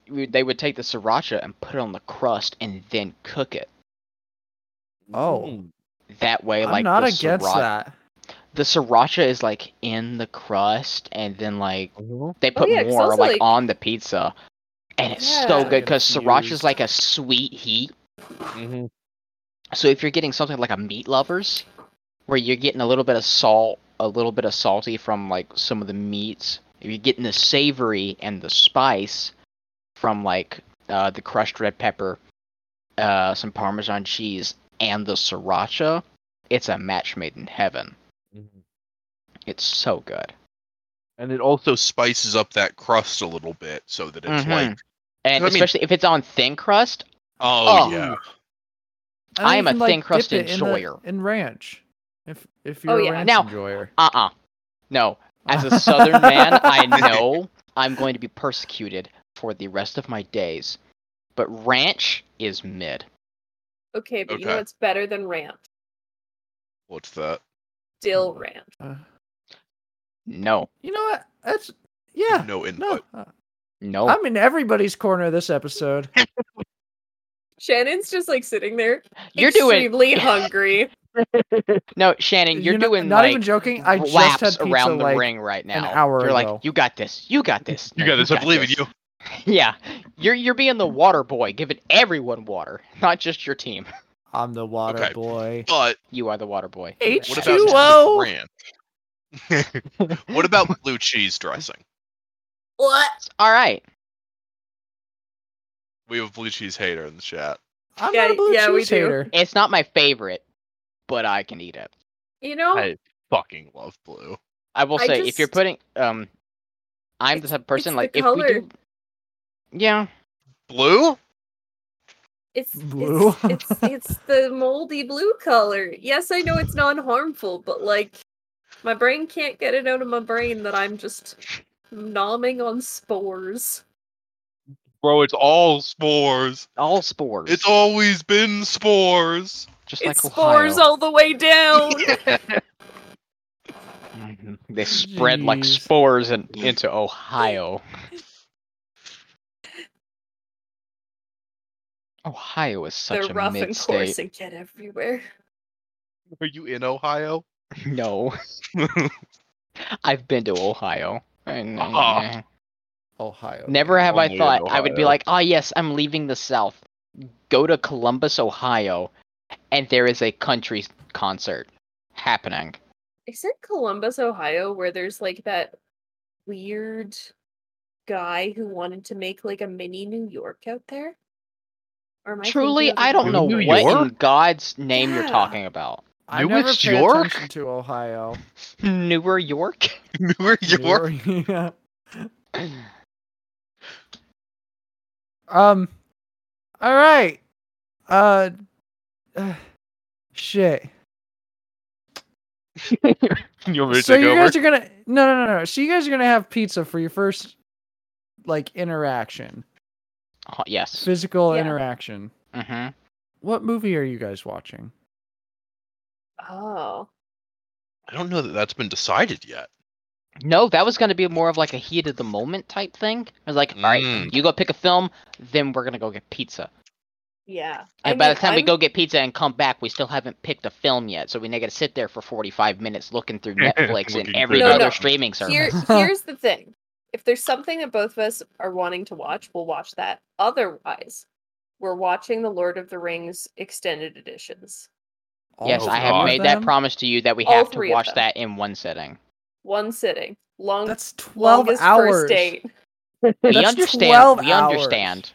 S4: they would take the sriracha and put it on the crust and then cook it.
S3: Oh,
S4: That way,
S3: I'm
S4: like
S3: not
S4: the
S3: against
S4: sriracha,
S3: that.
S4: the sriracha is like in the crust, and then like they put
S2: Oh, yeah, 'cause
S4: more like,
S2: like-
S4: on the pizza, and it's so good because sriracha is like a sweet heat.
S1: Mhm.
S4: So if you're getting something like a meat lovers, where you're getting a little bit of salt, a little bit of salty from like some of the meats, if you're getting the savory and the spice from like uh, the crushed red pepper, uh, some Parmesan cheese, and the sriracha, it's a match made in heaven.
S1: Mhm.
S4: It's so good.
S1: And it also
S5: spices up that crust a little bit so that it's
S4: Mhm.
S5: like,
S4: And
S5: I mean-
S4: especially if it's on thin crust,
S5: oh,
S4: Oh.
S5: yeah.
S3: And
S4: I am a
S3: like,
S4: thin crust
S3: dip it in the-
S4: enjoyer.
S3: In, ranch, if if
S2: Oh,
S3: you're a
S2: yeah.
S3: ranch
S4: Now-
S3: enjoyer.
S4: uh-uh. No. As a southern man, I know I'm going to be persecuted for the rest of my days. But ranch is mid.
S2: Okay, but you know
S5: Okay.
S2: what's better than ranch?
S5: What's that?
S2: Dill ranch.
S3: Uh,
S4: No.
S3: you know what? That's yeah.
S5: No
S3: No, uh,
S4: No.
S3: I'm in everybody's corner this episode.
S2: Shannon's just like sitting there,
S4: You're doing
S2: hungry.
S4: No, Shannon, you're,
S3: not,
S4: doing
S3: not
S4: like
S3: even joking. I just had pizza
S4: around the
S3: like
S4: ring right now.
S3: hour
S4: you're
S3: ago.
S4: like, you got this. You got this.
S5: You
S4: No,
S5: got this. I believe in you.
S4: Yeah. You're you're being the water boy, giving everyone water, not just your team.
S3: I'm the water
S5: Okay.
S3: boy.
S5: But
S4: You are the water boy.
S3: H
S5: what about what about blue cheese dressing?
S2: What?
S4: All right.
S5: We have a blue cheese hater in the chat.
S3: I'm
S2: Yeah,
S3: not a blue
S2: yeah,
S3: cheese hater.
S4: It's not my favorite, but I can eat it.
S2: You know,
S5: I fucking love blue.
S4: I will
S2: I
S4: say if you're putting um I'm the type of person like
S2: the
S4: if we do Yeah.
S5: Blue?
S2: it's
S3: Blue.
S2: It's, it's it's the moldy blue color. Yes, I know it's non-harmful, but like my brain can't get it out of my brain that I'm just nomming on spores.
S1: Bro, it's all
S5: Spores.
S4: All spores.
S5: It's always been spores.
S4: just
S2: it's
S4: like
S2: spores all the way down.
S4: They spread like spores in, into Ohio. Ohio is such
S2: They're
S4: a
S2: rough
S4: mid
S2: and coarse
S4: state.
S2: and get everywhere.
S5: Are you in Ohio?
S4: No, I've been to Ohio. And, eh,
S3: Ohio.
S4: Never have I
S5: Only in
S4: thought I would be
S5: Ohio.
S4: like, oh yes, I'm leaving the South. Go to Columbus, Ohio, and there is a country concert happening.
S2: Is it Columbus, Ohio, where there's like that weird guy who wanted to make like a mini New York out there? Or am I
S4: Truly, I don't know
S5: New
S4: what in God's name you're talking about.
S3: I
S1: Newark,
S3: never pay
S1: York?
S3: attention to Ohio.
S4: Newer York?
S5: Newer York?
S3: yeah. Um. All right. Uh. uh, shit.
S1: You to
S3: So you
S1: over?
S3: guys are gonna no no no no. So you guys are gonna have pizza for your first like interaction,
S4: Oh, yes.
S3: physical
S2: Yeah.
S3: interaction.
S4: hmm
S3: What movie are you guys watching?
S2: Oh.
S5: I don't know that that's been decided yet.
S4: No, that was going to be more of like a heat of the moment type thing. I was like, all right,
S5: Mm.
S4: you go pick a film, then we're going to go get pizza.
S2: Yeah.
S4: And
S2: I
S4: by
S2: mean,
S4: the time we
S2: I'm-
S4: go get pizza and come back, we still haven't picked a film yet. So we got to sit there for 45 minutes looking through Netflix and every
S2: No,
S4: other
S2: no.
S4: streaming service.
S2: Here, here's the thing. If there's something that both of us are wanting to watch, we'll watch that. Otherwise, we're watching the Lord of the Rings extended editions.
S4: yes, I have
S3: of
S4: made that promise to you that we
S2: All
S4: have to watch that in one sitting.
S2: One sitting. Long
S3: That's twelve hours.
S2: first date.
S4: We understand. We
S3: hours.
S4: understand.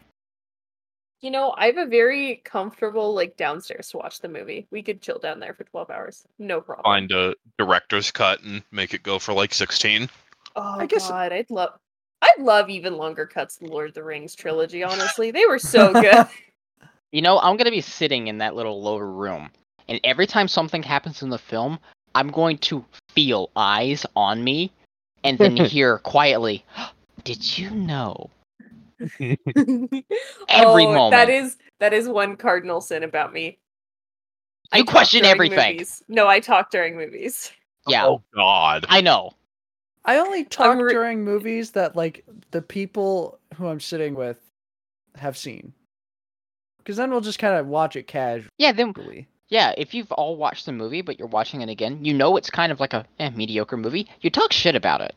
S2: You know, I have a very comfortable like downstairs to watch the movie. We could chill down there for 12 hours. No problem.
S5: Find a director's cut and make it go for like 16.
S2: Oh
S3: I guess-
S2: god, I'd love I'd love even longer cuts than Lord of the Rings trilogy, honestly. They were so good.
S4: You know, I'm gonna be sitting in that little lower room, and every time something happens in the film, I'm going to feel eyes on me, and then hear quietly, "Did you know?" Every
S2: Oh,
S4: moment.
S2: That is that is one cardinal sin about me.
S4: You
S2: talk
S4: question everything.
S2: movies. No, I talk during movies.
S4: Yeah,
S5: Oh God.
S4: I know.
S3: I only talk
S2: re-
S3: during movies that like the people who I'm sitting with have seen. Because then we'll just kind of watch it casually.
S4: Yeah, then yeah, if you've all watched the movie but you're watching it again, you know it's kind of like a eh, mediocre movie. You talk shit about it.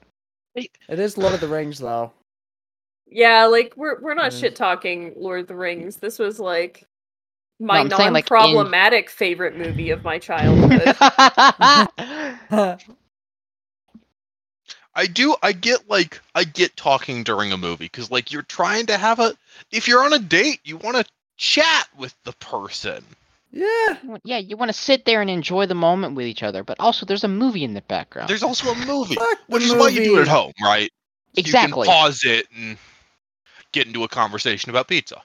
S3: It is Lord of the Rings though.
S2: Yeah, like we're we're not
S3: Mm.
S2: shit talking Lord of the Rings. This was like my
S4: I'm saying, like, in-
S2: non-problematic favorite movie of my childhood.
S5: I do. I get like I get talking during a movie because like you're trying to have a. If you're on a date, you want to chat with the person.
S3: Yeah.
S4: yeah, you want to sit there and enjoy the moment with each other, but also there's a movie in the background.
S5: There's also a movie,
S3: Fuck the
S5: which is why you do it at home, right?
S4: Exactly.
S5: You can pause it and get into a conversation about pizza.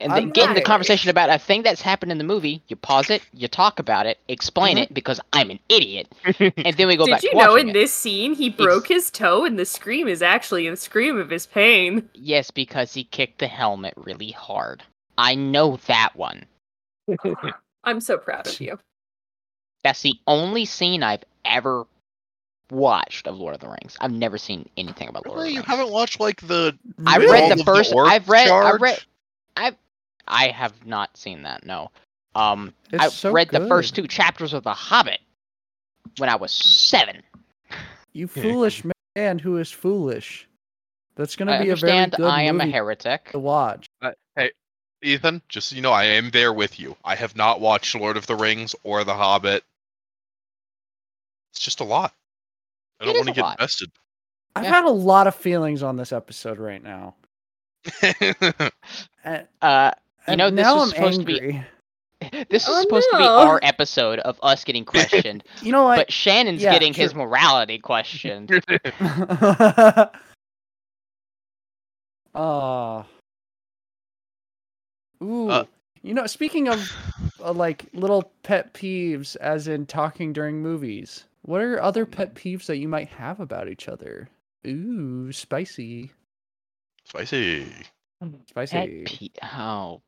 S4: and then
S3: I'm
S4: get in the
S2: not-
S4: conversation about a thing that's happened in the movie. You pause it, you talk about it, explain
S3: Mhm.
S4: it because I'm an idiot, and then we go
S2: Did
S4: back Did
S2: you
S4: to
S2: know in
S4: it.
S2: this scene he broke his toe and the scream is actually a scream of his pain?
S4: Yes, because he kicked the helmet really hard. I know that one.
S2: I'm so proud of you.
S4: That's the only scene I've ever watched of Lord of the Rings. I've never seen anything about Lord of
S5: you
S4: the Rings.
S5: You haven't watched like the.
S4: I
S5: With
S4: read the
S5: of the
S4: first. I've read. I
S5: charge?
S4: read. I've. I have not seen that. No. Um,
S3: It's
S4: I
S3: so
S4: read the first two chapters of The Hobbit when I was seven.
S3: You foolish man who is foolish. That's gonna be a very
S4: understand
S3: good
S4: I am a heretic.
S3: to watch.
S5: Hey, Ethan, just so you know, I am there with you. I have not watched Lord of the Rings or The Hobbit. It's just a lot. I
S4: It
S5: don't want to get
S4: lot.
S5: invested.
S3: I've
S4: Yeah.
S3: had a lot of feelings on this episode right now. And,
S4: Uh, You know, this
S3: now
S4: was
S3: I'm
S4: supposed to be-
S3: angry.
S4: this is
S2: Oh,
S4: supposed to be our episode of us getting questioned,
S3: You know what?
S4: but Shannon's
S3: yeah,
S4: getting his morality questioned.
S3: Ah. Ooh.
S5: Uh,
S3: you know, speaking of uh, like little pet peeves, as in talking during movies, what are your other pet peeves that you might have about each other? Ooh, spicy,
S5: Spicy.
S3: spicy.
S4: Pet pe- oh.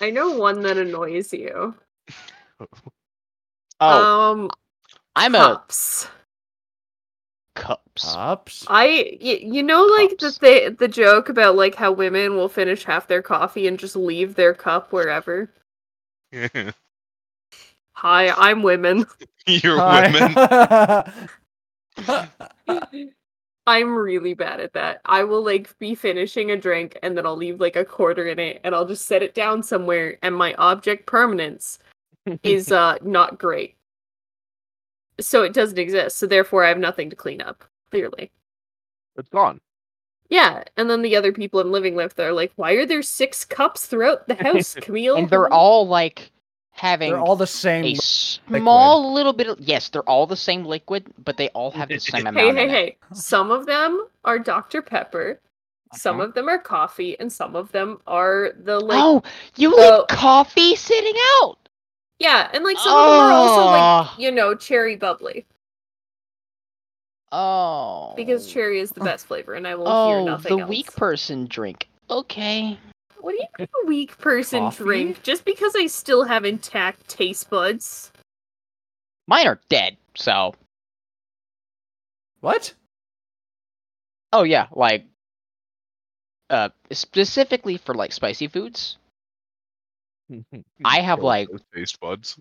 S2: I know one that annoys you.
S4: Oh,
S2: um,
S4: I'm a
S2: cups.
S4: cups.
S3: Ups.
S2: I, y- you know, like the th- the joke about like how women will finish half their coffee and just leave their cup wherever. Hi, I'm women.
S5: You're
S3: Hi.
S5: women.
S2: I'm really bad at that. I will like be finishing a drink and then I'll leave like a quarter in it and I'll just set it down somewhere and my object permanence is uh not great. So it doesn't exist. So therefore I have nothing to clean up, clearly.
S1: It's gone.
S2: Yeah, and then the other people I'm living with are like, "Why are there six cups throughout the house, Camille?"
S4: and they're all like having
S3: They're all the same.
S4: a
S3: li-
S4: small little bit of yes, they're all the same liquid, but they all have the same amount
S2: Hey,
S4: in
S2: hey,
S4: it.
S2: hey! Some of them are Dr Pepper, some
S4: Uh-huh.
S2: of them are coffee, and some of them are the like.
S4: oh, you
S2: so-
S4: leave coffee sitting out.
S2: Yeah, and like some of them are also like
S4: Oh.
S2: you know cherry bubbly
S4: Oh.
S2: because cherry is the best flavor, and I will hear
S4: Oh,
S2: nothing
S4: the
S2: else.
S4: weak person drink. Okay.
S2: What do you mean a weak person
S3: Coffee?
S2: drink? Just because I still have intact taste buds?
S4: Mine are dead, so.
S3: What?
S4: Oh yeah, like uh specifically for like spicy foods. I have,
S5: Kill
S4: like-
S5: taste buds.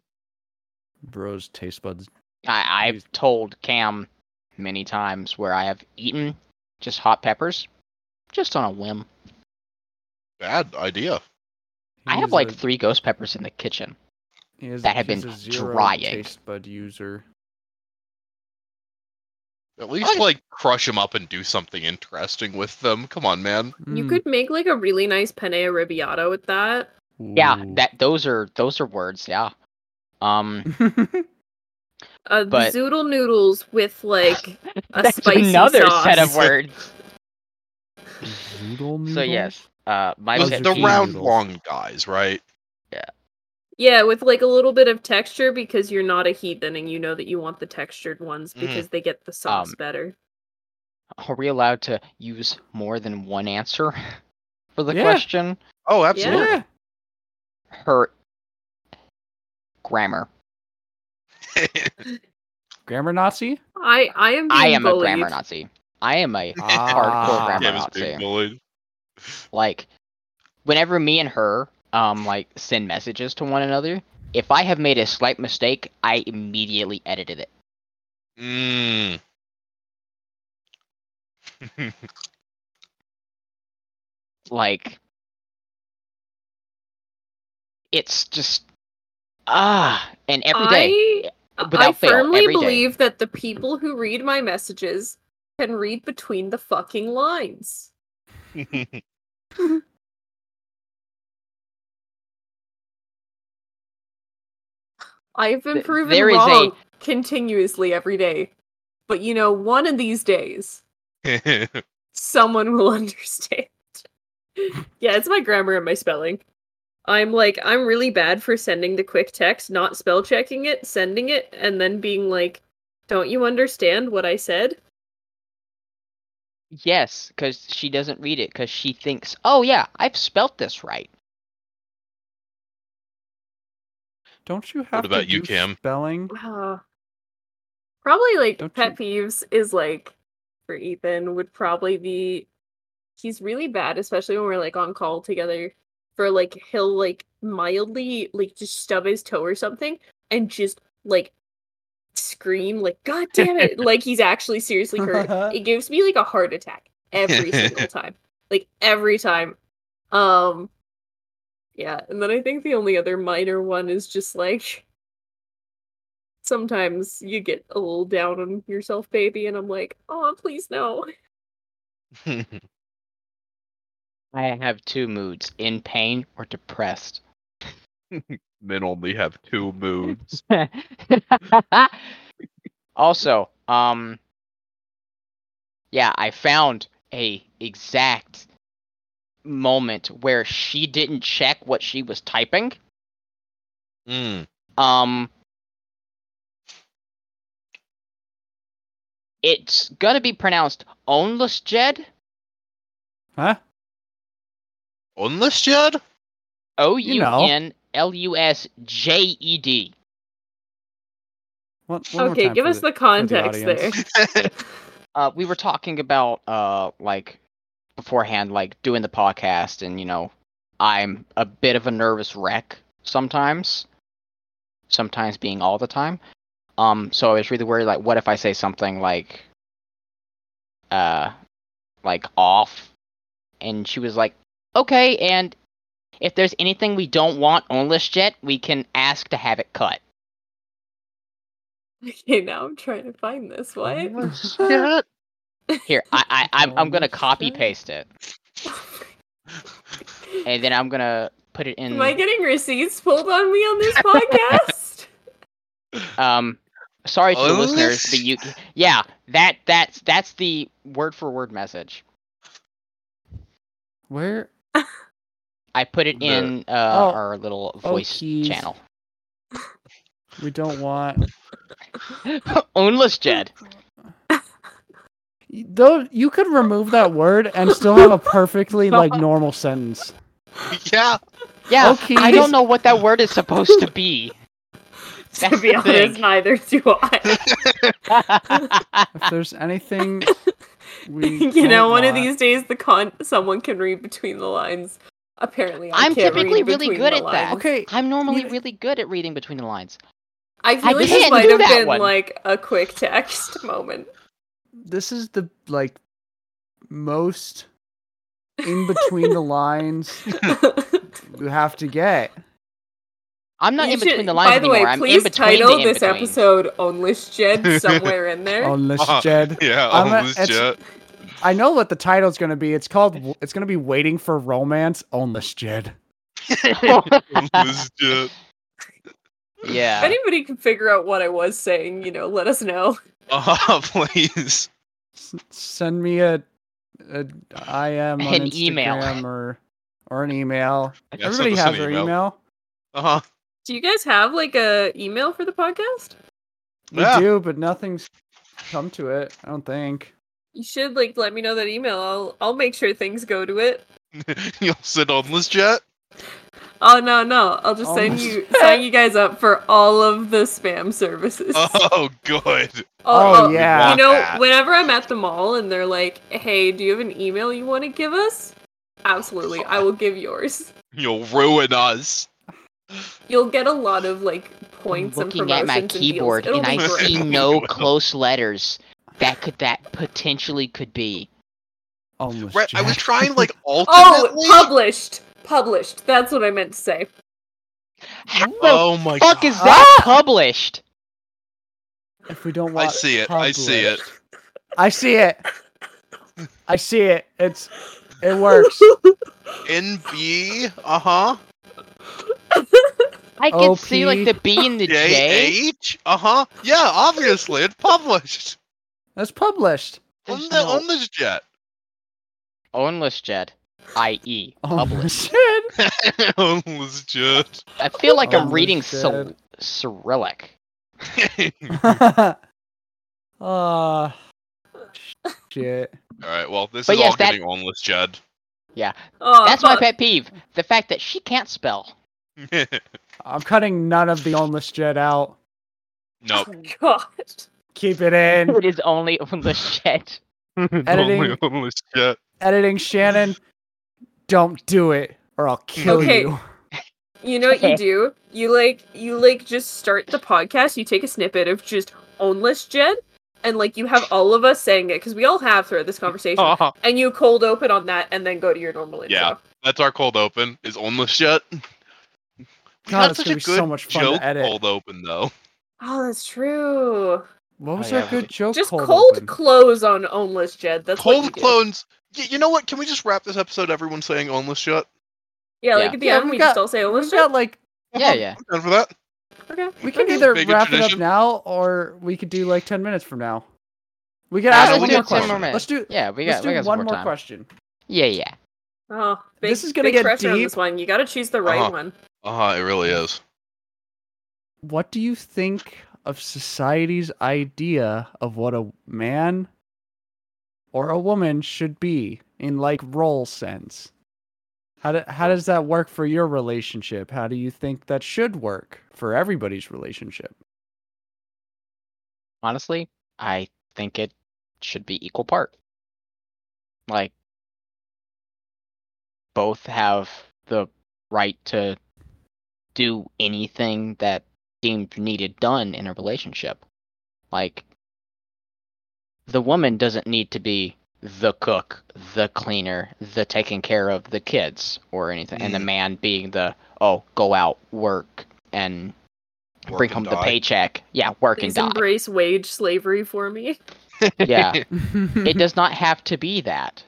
S3: Bros, taste buds.
S4: I, I've told Cam many times where I have eaten just hot peppers just on a whim.
S5: Bad idea.
S4: I have like
S3: a-
S4: three ghost peppers in the kitchen.
S3: he is-
S4: that have
S3: he's
S4: been
S3: a zero
S4: drying.
S3: Taste bud user.
S5: At least like crush them up and do something interesting with them. Come on, man.
S2: You
S3: Mm.
S2: could make like a really nice penne arrabbiata with that.
S4: Yeah, that those are those are words, yeah. Um
S2: Uh, the
S4: But-
S2: zoodle noodles with like a
S4: that's
S2: spicy
S4: another set of words.
S3: Zoodle
S4: So yes, uh my
S5: The,
S3: Those
S5: the round
S3: noodles.
S5: long guys, right?
S2: Yeah, Yeah, with like a little bit of texture because you're not a heathen and you know that you want the textured ones
S5: Mhm.
S2: because they get the sauce
S4: Um,
S2: better.
S4: Are we allowed to use more than one answer for the
S3: Yeah.
S4: question?
S5: Oh, absolutely.
S3: Yeah.
S4: Her grammar.
S3: Grammar Nazi?
S2: I I am
S4: I am
S2: bullied.
S4: a grammar Nazi. I am a
S3: Ah.
S4: hardcore grammar
S5: Cam is being
S4: Nazi.
S5: bullied.
S4: Like, whenever me and her um like send messages to one another, if I have made a slight mistake, I immediately edited it.
S5: Mm.
S4: Like, it's just ah, and every day.
S2: I,
S4: without
S2: I firmly
S4: every day.
S2: believe that the people who read my messages can read between the fucking lines. I've been
S4: Th-
S2: proven
S4: there is a-
S2: wrong continuously every day. But you know, one of these days, someone will understand. yeah, it's my grammar and my spelling. I'm like, I'm really bad for sending the quick text, not spell checking it, sending it, and then being like, don't you understand what I said?
S4: Yes, because she doesn't read it because she thinks, oh yeah, I've spelt this right.
S3: Don't you have
S5: about
S3: to
S5: you,
S3: do
S5: Cam?
S3: spelling?
S2: Uh, probably like
S3: Don't
S2: pet peeves is like for Ethan would probably be he's really bad, especially when we're like on call together. For like he'll like mildly like just stub his toe or something and just like scream like god damn it like he's actually seriously hurt. It gives me like a heart attack every single time like every time. Um yeah and then i think the only other minor one is just like sometimes you get a little down on yourself baby and i'm like oh please no
S4: I have two moods: in pain or depressed.
S1: Men only have two moods.
S4: also, um, yeah, I found a exact moment where she didn't check what she was typing.
S5: Mm.
S4: Um, it's gonna be pronounced Onless Jed.
S3: Huh?
S5: Unless Jed?
S4: O
S3: You know.
S4: N L U S J E D.
S3: One, one
S2: okay give us the context there.
S4: Uh, we were talking about uh, like beforehand, like doing the podcast, and you know, I'm a bit of a nervous wreck sometimes. Sometimes being all the time. Um, so I was really worried, like, what if I say something like, uh, like off, and she was like, okay, and if there's anything we don't want on list jet, we can ask to have it cut.
S2: okay now i'm trying to find this what
S5: Unless
S4: Here, I, I, I'm, I'm gonna copy paste it, and then I'm gonna put it in.
S2: am i getting receipts pulled on me on this podcast
S4: Um, sorry to the
S5: Oh,
S4: listeners, but you, yeah, that that's that's the word for word message.
S3: Where?
S4: I put it in uh,
S3: Oh,
S4: our little voice
S3: keys.
S4: channel.
S3: We don't want.
S4: Ownless Jed.
S3: Though you could remove that word and still have a perfectly like normal sentence.
S5: Yeah.
S4: Yeah,
S3: Okay.
S4: I don't know what that word is supposed to be.
S2: to
S4: That's
S2: be honest
S4: thing.
S2: neither do i
S3: If there's anything we
S2: you know one of these days the con someone can read between the lines apparently I
S4: I'm
S2: can't
S4: typically
S2: read
S4: really good
S2: the
S4: at that.
S3: Okay,
S4: I'm normally
S3: You-
S4: really good at reading between the lines.
S2: i feel
S4: I
S2: like
S4: can't
S2: this might
S4: do
S2: have
S4: that
S2: been
S4: one.
S2: like a quick text moment
S3: this is the like most in between the lines you have to get.
S4: I'm not
S2: You
S4: in between
S2: should-
S4: the lines
S2: by the
S4: anymore.
S2: way
S4: I'm
S2: please
S4: in between
S2: title
S4: the
S2: this
S4: in-betweens.
S2: episode onless jed somewhere in there
S3: Unless
S5: Uh,
S3: Jed.
S5: Yeah,
S3: I'm a-
S5: Jed.
S3: I know what the title's gonna be. It's called. It's gonna be waiting for romance. Unless Jed.
S5: Unless Jed.
S2: if
S4: yeah.
S2: anybody can figure out what i was saying you know let us know
S5: Uh, please.
S3: S- send me a, a IM on
S4: An email.
S3: Or or an email.
S5: Yeah,
S3: Everybody has
S5: an
S3: their email.
S5: Uh huh.
S2: Do you guys have like a email for the podcast?
S3: We
S5: Yeah.
S3: do, but nothing's come to it. I don't think.
S2: You should like let me know that email. I'll I'll make sure things go to it.
S5: You'll sit on this jet.
S2: Oh no no! I'll just send
S3: Almost.
S2: you sign you guys up for all of the spam services.
S5: Oh, good.
S3: Oh, oh, oh yeah.
S2: You know,
S5: that.
S2: whenever I'm at the mall and they're like, "Hey, do you have an email you want to give us?" Absolutely, I will give yours.
S5: You'll ruin us.
S2: You'll get a lot of like points and
S4: Looking at my
S2: promotions and
S4: keyboard and I see no close letters. That could that potentially could be.
S3: Almost.
S5: Right, I was trying like
S2: Oh, published, published. That's what I meant to say.
S4: How the
S5: oh my
S4: fuck
S5: god.
S4: is that published?
S3: If we don't want, I
S5: see it. I see it.
S3: I see it. I see it. It's it works.
S5: NB. Uh huh.
S4: I can
S3: OP.
S4: see like the B and the J.
S5: JH. Uh huh. Yeah, obviously it's published
S3: That's published.
S5: on
S4: There's
S5: the
S4: no-
S5: on this jet.
S4: Ownless jet, i.e.
S3: Oh
S4: published.
S3: shit.
S5: on this jet.
S4: I feel like I'm
S3: Ownless
S4: reading
S3: jet.
S4: Cyr- Cyrillic.
S3: uh shit.
S5: All right. Well, this
S4: But
S5: is
S4: yes,
S5: all
S4: that-
S5: getting onless Jed.
S2: Oh,
S4: That's my
S2: fuck.
S4: pet peeve. The fact that she can't spell.
S3: I'm cutting none of the onless jet out.
S5: nope.
S2: God.
S3: Keep it in.
S4: It is only Ownless jet.
S3: Editing.
S5: Only onless Jet.
S3: Editing Shannon. Don't do it or I'll kill
S2: Okay.
S3: you.
S2: You know what you do? You like you like just start the podcast. You take a snippet of just ownless Jed, and like you have all of us saying it because we all have throughout this conversation,
S5: Uh-huh.
S2: and you cold open on that, and then go to your normal intro.
S5: Yeah. That's our cold open. Is onless Jet. We
S3: God,
S5: had
S3: it's gonna be so much fun to edit.
S5: cold open though.
S2: Oh, that's true.
S3: What was our
S4: yeah,
S3: good
S4: we-
S3: joke?
S2: Just
S3: cold,
S2: cold,
S3: open?
S2: close on ownless Jed. That's
S5: Cold
S2: you
S5: clones. Y- you know what? Can we just wrap this episode? Everyone saying onless Jet.
S2: Yeah, like
S4: Yeah.
S2: at the
S3: Yeah,
S2: end
S3: we
S2: we
S3: got-
S2: just all say
S3: We've
S2: ownless Jed.
S3: like
S4: Yeah, yeah.
S5: I'm down for that.
S2: Okay.
S3: we can
S2: okay.
S3: either
S5: Make it
S3: wrap it up now or we could do like ten minutes from now. We can ask one more question.
S5: more
S4: minutes.
S3: Let's do
S4: Yeah, we
S3: let's
S4: got
S3: do
S4: we got
S3: one
S4: more
S3: more
S4: time.
S3: question.
S4: Yeah, yeah.
S2: Oh, big,
S3: This is gonna
S2: big
S3: get
S2: pressure on
S3: deep.
S2: this one. You got to choose the right
S5: Uh-huh.
S2: one.
S5: Uh huh. It really is.
S3: What do you think of society's idea of what a man or a woman should be in like role sense? How do, how does that work for your relationship? How do you think that should work for everybody's relationship?
S4: Honestly, I think it should be equal part. Like both have the right to do anything that deemed needed done in a relationship. Like the woman doesn't need to be the cook, the cleaner, the taking care of the kids or anything, and the
S5: Mm.
S4: man being the oh, go out, work, and
S5: Work
S4: bring
S5: and
S4: home the paycheck. Yeah, work
S2: Please
S4: and die.
S2: embrace wage slavery for me.
S4: Yeah, it does not have to be that.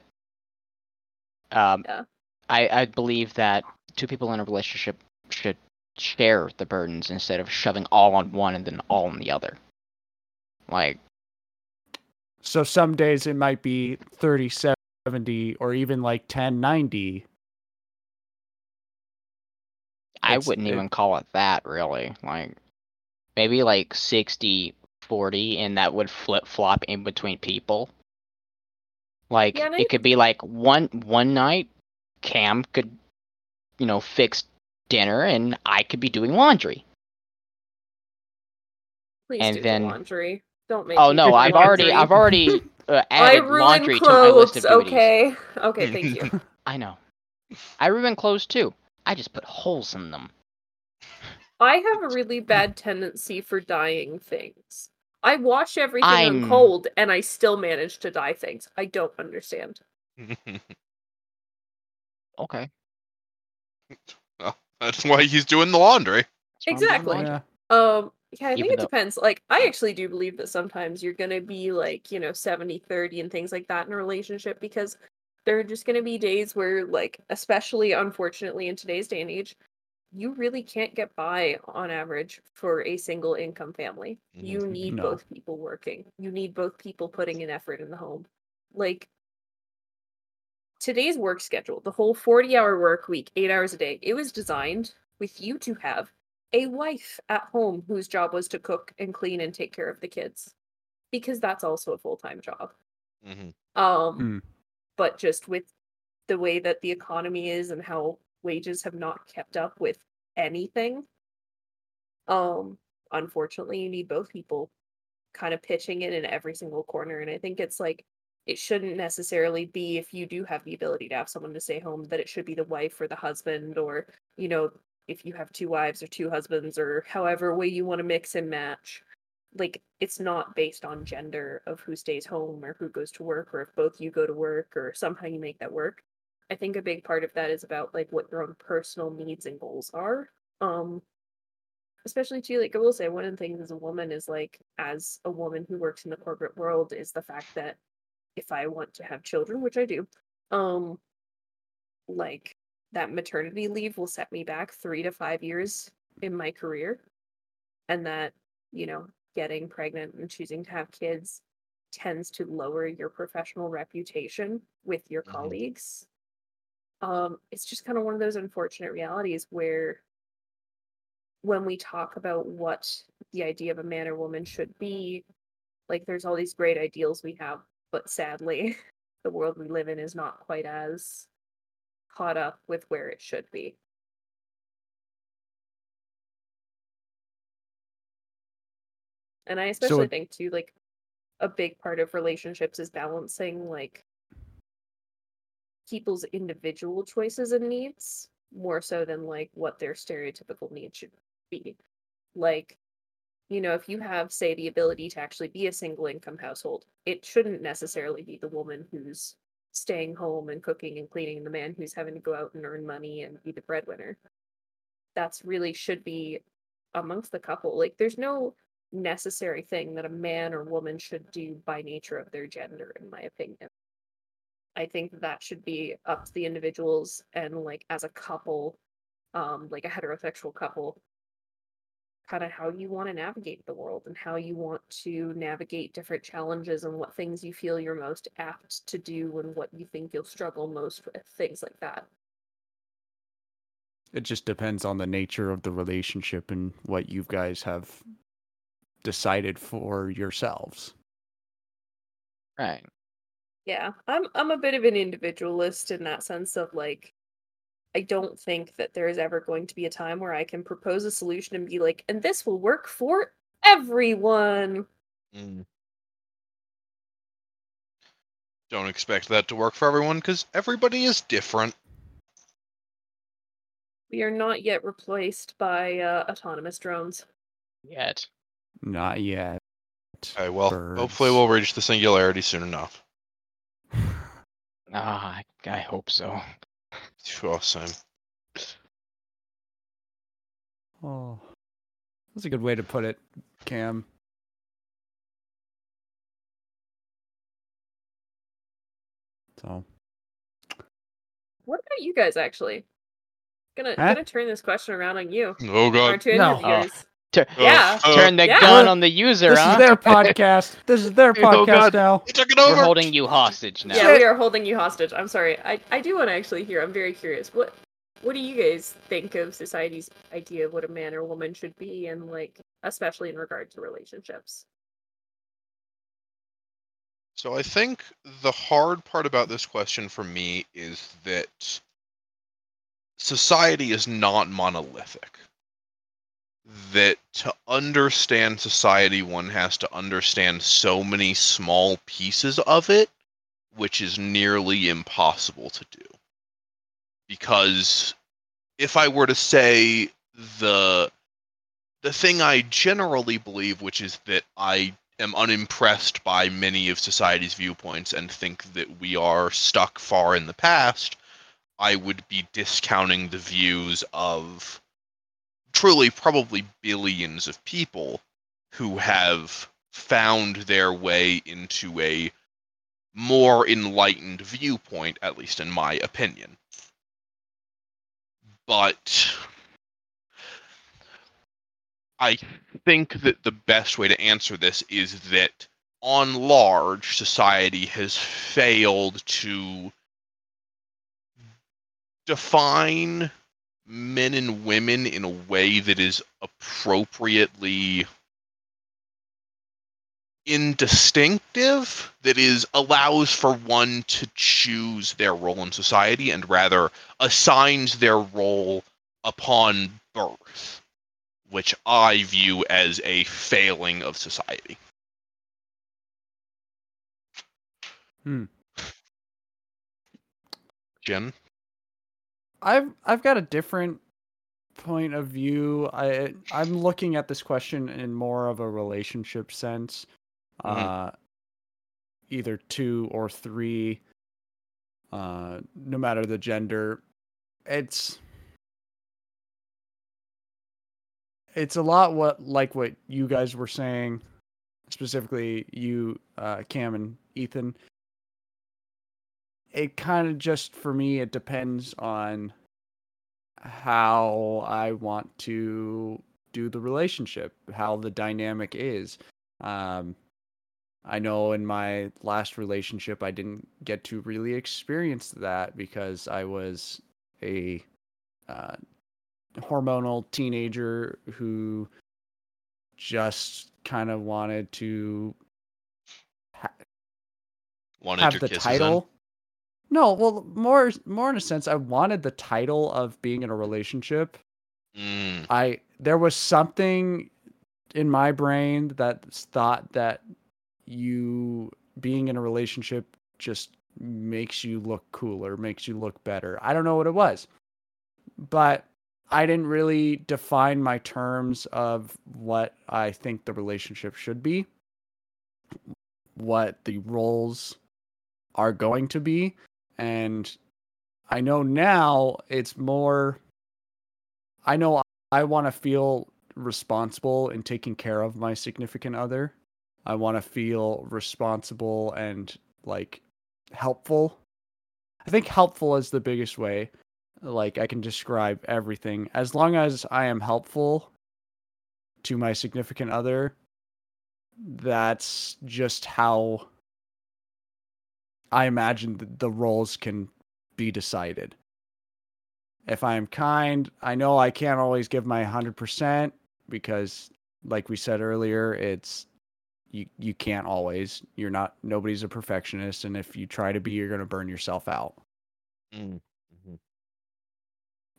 S4: Um,
S2: Yeah.
S4: I I believe that two people in a relationship should share the burdens instead of shoving all on one and then all on the other. Like
S3: So some days it might be 30 70 or even like 10 90.
S4: I
S3: It's-
S4: wouldn't
S3: it-
S4: even call it that really. Like maybe like 60 40 and that would flip flop in between people. Like
S2: Yeah, I-
S4: it could be like one one night Cam could you know fix dinner and I could be doing laundry.
S2: Please
S4: And
S2: do
S4: then-
S2: the laundry. Don't make.
S4: Oh no,
S2: do
S4: I've already. I've already uh, added
S2: ruin
S4: laundry to my list of duties.
S2: Okay. Okay. Thank you.
S4: I know. I ruin clothes too. I just put holes in them.
S2: I have a really bad tendency for dyeing things. I wash everything
S4: I'm-
S2: on cold, and I still manage to dye things. I don't understand.
S4: Okay.
S5: That's why he's doing the laundry.
S4: That's why I'm doing
S2: Exactly.
S4: laundry.
S3: Yeah.
S2: Um, yeah, I think it
S4: though-
S2: depends. Like, I actually do believe that sometimes you're gonna be like, you know, 70 30 and things like that in a relationship because there are just gonna be days where, like, especially unfortunately in today's day and age, you really can't get by on average for a single income family. You
S5: Mhm.
S2: need
S3: No.
S2: both people working, you need both people putting an effort in the home. Like, today's work schedule, the whole 40 hour work week, eight hours a day, it was designed with you to have a wife at home whose job was to cook and clean and take care of the kids because that's also a full-time job.
S5: hmm
S2: Um
S3: Hmm.
S2: but just with the way that the economy is and how wages have not kept up with anything um unfortunately you need both people kind of pitching in in every single corner and i think it's like it shouldn't necessarily be if you do have the ability to have someone to stay home that it should be the wife or the husband or you know if you have two wives or two husbands or however way you want to mix and match. Like it's not based on gender of who stays home or who goes to work or if both you go to work or somehow you make that work. I think a big part of that is about like what your own personal needs and goals are um especially too like i will say one of the things as a woman is like as a woman who works in the corporate world is the fact that if i want to have children which i do um like that maternity leave will set me back three to five years in my career and that you know getting pregnant and choosing to have kids tends to lower your professional reputation with your
S5: Mhm.
S2: colleagues um it's just kind of one of those unfortunate realities where when we talk about what the idea of a man or woman should be like there's all these great ideals we have but sadly the world we live in is not quite as caught up with where it should be. And i especially
S3: it-
S2: think too like a big part of relationships is balancing like people's individual choices and needs more so than like what their stereotypical needs should be. Like you know if you have say the ability to actually be a single income household it shouldn't necessarily be the woman who's staying home and cooking and cleaning the man who's having to go out and earn money and be the breadwinner. That's really should be amongst the couple. Like there's no necessary thing that a man or woman should do by nature of their gender in my opinion. I think that should be up to the individuals and like as a couple um like a heterosexual couple kind of how you want to navigate the world and how you want to navigate different challenges and what things you feel you're most apt to do and what you think you'll struggle most with things like that
S3: It just depends on the nature of the relationship and what you guys have decided for yourselves.
S4: Right.
S2: Yeah, I'm I'm a bit of an individualist in that sense of like I don't think that there is ever going to be a time where I can propose a solution and be like, and this will work for everyone.
S5: Mm. Don't expect that to work for everyone because everybody is different.
S2: We are not yet replaced by uh, autonomous drones.
S4: Yet.
S3: Not yet.
S5: Okay, well, hopefully we'll reach the singularity soon enough.
S4: Ah, I, I hope so.
S5: Oh, same.
S3: Oh, that's a good way to put it, Cam. So,
S2: What about you guys actually? Gonna
S3: Huh?
S2: gonna turn this question around on you.
S5: Oh
S2: Our
S5: god.
S2: two
S3: No.
S2: interviewers.
S4: Tur- oh,
S2: Yeah.
S5: Oh,
S4: Turn the
S2: yeah.
S4: gun on the user,
S3: this
S4: huh?
S3: is their podcast. This is their
S5: Oh,
S3: podcast
S5: God.
S3: now.
S5: You took it
S4: We're holding you hostage now.
S2: Yeah, we are holding you hostage. I'm sorry. I, I do want to actually hear. I'm very curious. What what do you guys think of society's idea of what a man or woman should be and like especially in regard to relationships?
S5: So I think the hard part about this question for me is that society is not monolithic. That to understand society, one has to understand so many small pieces of it, which is nearly impossible to do. Because if I were to say the the thing I generally believe, which is that I am unimpressed by many of society's viewpoints and think that we are stuck far in the past, I would be discounting the views of truly probably billions of people who have found their way into a more enlightened viewpoint, at least in my opinion. But I think that the best way to answer this is that on large, society has failed to define men and women in a way that is appropriately indistinctive that is allows for one to choose their role in society and rather assigns their role upon birth which i view as a failing of society
S3: Hmm.
S5: jen
S3: I've I've got a different point of view. I I'm looking at this question in more of a relationship sense.
S5: Mhm.
S3: Uh either two or three uh no matter the gender. It's it's a lot what like what you guys were saying specifically you uh Cam and Ethan it kind of just for me it depends on how I want to do the relationship, how the dynamic is. Um I know in my last relationship I didn't get to really experience that because I was a uh, hormonal teenager who just kind of wanted to ha-
S5: wanted
S3: have the title. No, well, more more in a sense, I wanted the title of being in a relationship.
S5: Mm,
S3: I there was something in my brain that thought that you being in a relationship just makes you look cooler, makes you look better. I don't know what it was. But I didn't really define my terms of what I think the relationship should be, what the roles are going to be. And I know now it's more, I know I want to feel responsible in taking care of my significant other. I want to feel responsible and like helpful. I think helpful is the biggest way. Like I can describe everything. As long as I am helpful to my significant other, that's just how I imagine th- the roles can be decided. If I am kind, I know I can't always give my 100% because like we said earlier, it's you you can't always. You're not nobody's a perfectionist and if you try to be, you're going to burn yourself out.
S5: mm,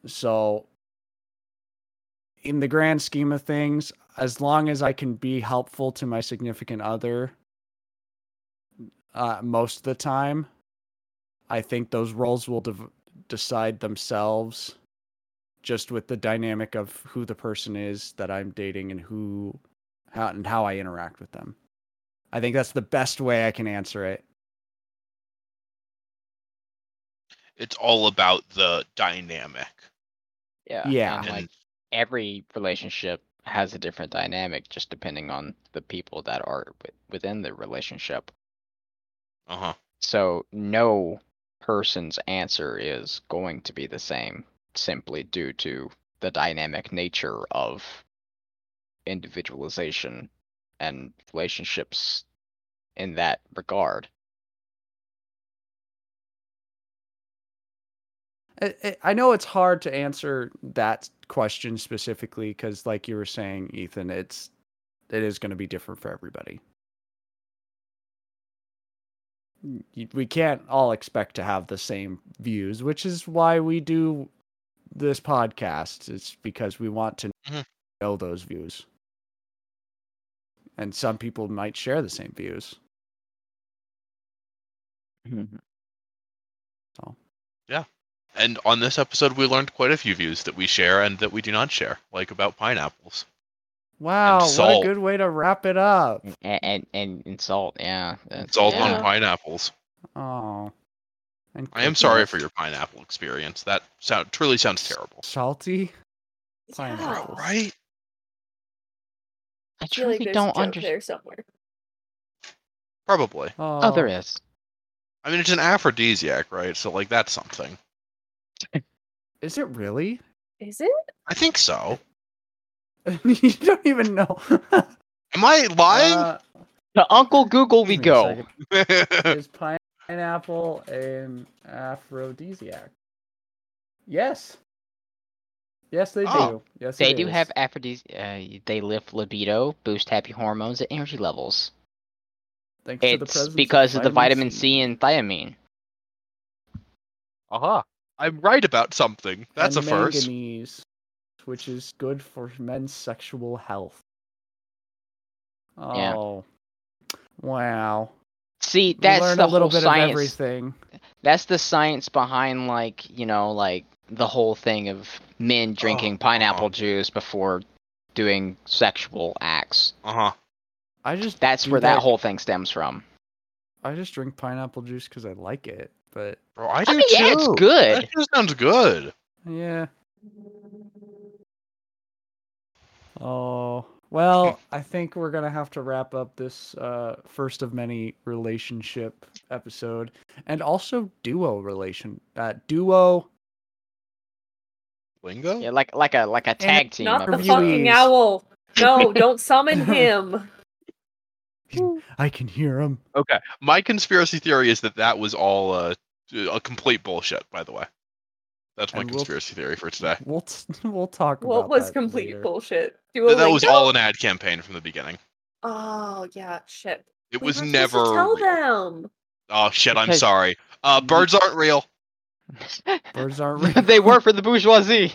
S3: So, in the grand scheme of things, as long as I can be helpful to my significant other, uh, most of the time, I think those roles will dev- decide themselves just with the dynamic of who the person is that I'm dating and who how, and how I interact with them. I think that's the best way I can answer it.
S5: it's all about the dynamic
S4: Yeah.
S3: Yeah.
S4: And like every relationship has a different dynamic just depending on the people that are within the relationship.
S5: Uh-huh
S4: So no person's answer is going to be the same simply due to the dynamic nature of individualization and relationships in that regard.
S3: I, I- I know it's hard to answer that question specifically because, like you were saying, Ethan, it's it is going to be different for everybody. Y- We can't all expect to have the same views, which is why we do this podcast. It's because we want to
S5: Mhm.
S3: know those views, and some people might share the same views. So yeah.
S5: and on this episode we learned quite a few views that we share and that we do not share like about pineapples
S3: wow, what a good way to wrap it up.
S4: And and, and insult, yeah. that's-
S5: it's all
S4: yeah.
S5: on pineapples
S3: Oh. And
S5: i am sorry for your pineapple experience that sound truly sounds terrible
S3: salty
S2: Yeah.
S3: Pineapples.
S5: right
S4: I
S2: I feel like
S4: truly
S2: there's
S4: don't understand.
S2: there somewhere.
S5: probably
S3: Oh,
S4: Oh, there is.
S5: i mean it's an aphrodisiac right so like that's something
S3: Is it really?
S2: Is it?
S5: i think so
S3: you don't even know.
S5: am i lying
S3: Uh,
S4: To Uncle Google we
S3: give me a
S4: go.
S3: Is pineapple an aphrodisiac? Yes. Yes, they
S5: Oh,
S3: do. Yes,
S4: They do
S3: is.
S4: have aphrodis. Uh, they lift libido, boost happy hormones and energy levels.
S3: Thanks to the
S4: It's
S3: presence
S4: because of the vitamin C and thiamine.
S5: Aha. I'm right about something. That's
S3: and
S5: a first.
S3: Manganese, which is good for men's sexual health.
S4: Yeah.
S3: Oh, wow!
S4: See, that's
S3: learn
S4: the
S3: a little
S4: whole
S3: bit
S4: science.
S3: of everything.
S4: That's the science behind, like you know, like the whole thing of men drinking
S5: Oh,
S4: pineapple
S5: uh-huh.
S4: juice before doing sexual acts.
S5: Uh huh.
S3: I just
S4: That's
S3: do
S4: where that whole thing stems from.
S3: I just drink pineapple juice because I like it, but
S5: Bro, I do
S4: I mean,
S5: too.
S4: yeah, it's good.
S5: That just sounds good.
S3: yeah. Oh well, I think we're gonna have to wrap up this uh, first of many relationship episode, and also duo relation. Uh, duo
S5: Lingo?
S4: Yeah, like like a like a tag team.
S2: Not the
S4: episode.
S2: fucking owl. No, don't summon him.
S3: I can hear him.
S5: Okay. My conspiracy theory is that that was all uh, a complete bullshit, by the way. That's my
S3: And we'll-
S5: conspiracy theory for today.
S3: We'll t- we'll talk about
S2: What was
S3: that
S2: complete
S3: later.
S2: bullshit?
S5: That, that was all an ad campaign from the beginning.
S2: Oh yeah, shit.
S5: It
S2: We
S5: was
S2: were
S5: never.
S2: to tell
S5: real.
S2: them.
S5: Oh shit! I'm
S4: Because-
S5: sorry. Uh, birds aren't real.
S3: Birds aren't real.
S4: they work for the bourgeoisie.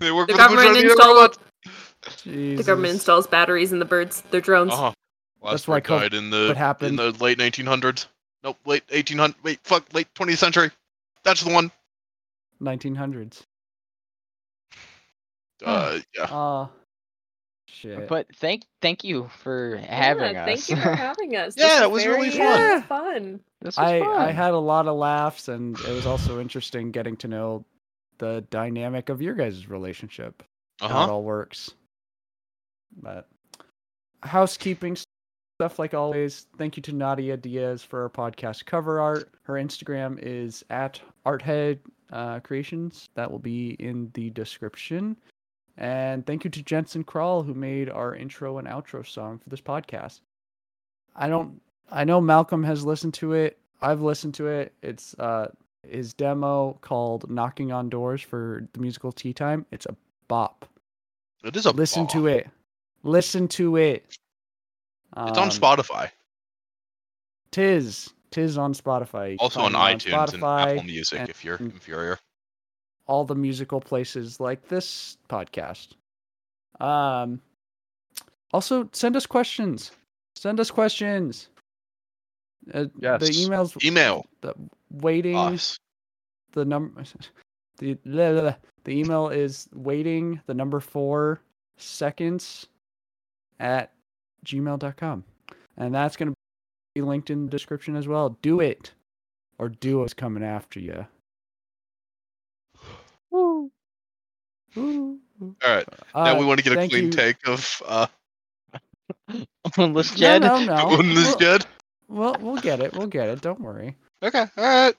S5: They work
S2: The
S5: for
S2: government
S5: bourgeoisie,
S2: installed.
S5: robots.
S2: The government installs batteries in the birds. They're drones.
S5: Uh-huh. Last
S3: That's why
S5: bird
S3: co-
S5: died in
S3: what
S5: the in the late 1900s. Nope, late 1800. Wait, fuck, late 20th century. That's the one.
S3: 1900s.
S5: Uh, yeah.
S3: Ah, shit.
S4: But thank thank you for
S2: Yeah,
S4: having us.
S2: Thank you for having us.
S5: Yeah,
S2: This
S5: it was really
S2: very, uh,
S3: fun.
S2: fun.
S4: this was
S3: I
S4: fun.
S3: I had a lot of laughs, and it was also interesting getting to know the dynamic of your guys' relationship,
S5: Uh
S3: how it all works. But housekeeping stuff, like always. Thank you to Nadia Diaz for our podcast cover art. Her Instagram is at Arthead uh, Creations. That will be in the description. And thank you to Jensen Krall who made our intro and outro song for this podcast. I don't I know Malcolm has listened to it. I've listened to it. It's uh his demo called Knocking on Doors for the musical Tea Time. It's a bop.
S5: It is a.
S3: Listen
S5: bop.
S3: to it. Listen to it.
S5: It's on
S3: Um,
S5: Spotify.
S3: Tis. Tis on Spotify. You
S5: Also on iTunes and Apple Music
S3: and-
S5: if you're inferior.
S3: all the musical places like this podcast. Um also send us questions. Send us questions. Uh,
S1: Yes.
S3: The emails
S5: Email
S3: the waiting
S5: us.
S3: the number the blah, blah, blah. the email is waiting the number 4 seconds at gmail.com and that's going to be linked in the description as well. Do it or duo's coming after you. Woo. Woo.
S5: All right. Now
S3: Uh,
S5: we want to get a clean
S3: you.
S5: take of uh,
S4: Homeless
S3: No,
S4: Jed.
S3: no, no.
S5: on this
S3: We'll,
S5: Jed.
S3: we'll, we'll get it. We'll get it. Don't worry.
S5: Okay. All right.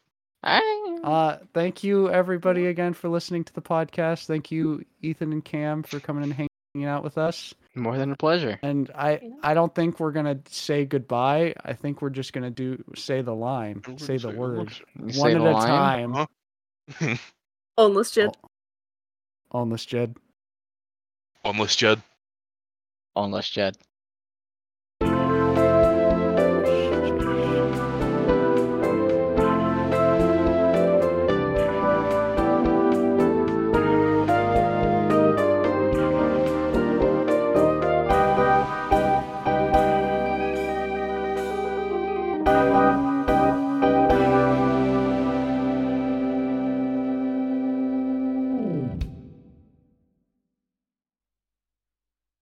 S4: Alright.
S3: Uh, thank you everybody again for listening to the podcast. Thank you, Ethan and Cam, for coming and hanging out with us.
S4: More than a pleasure.
S3: And I,
S2: Yeah.
S3: I don't think we're gonna say goodbye. I think we're just gonna do say the line, say the word,
S4: You say
S3: one at
S4: the
S3: a
S4: line?
S3: time.
S2: Homeless Jed.
S3: On this, Jed.
S5: Homeless Jed.
S4: Homeless Jed.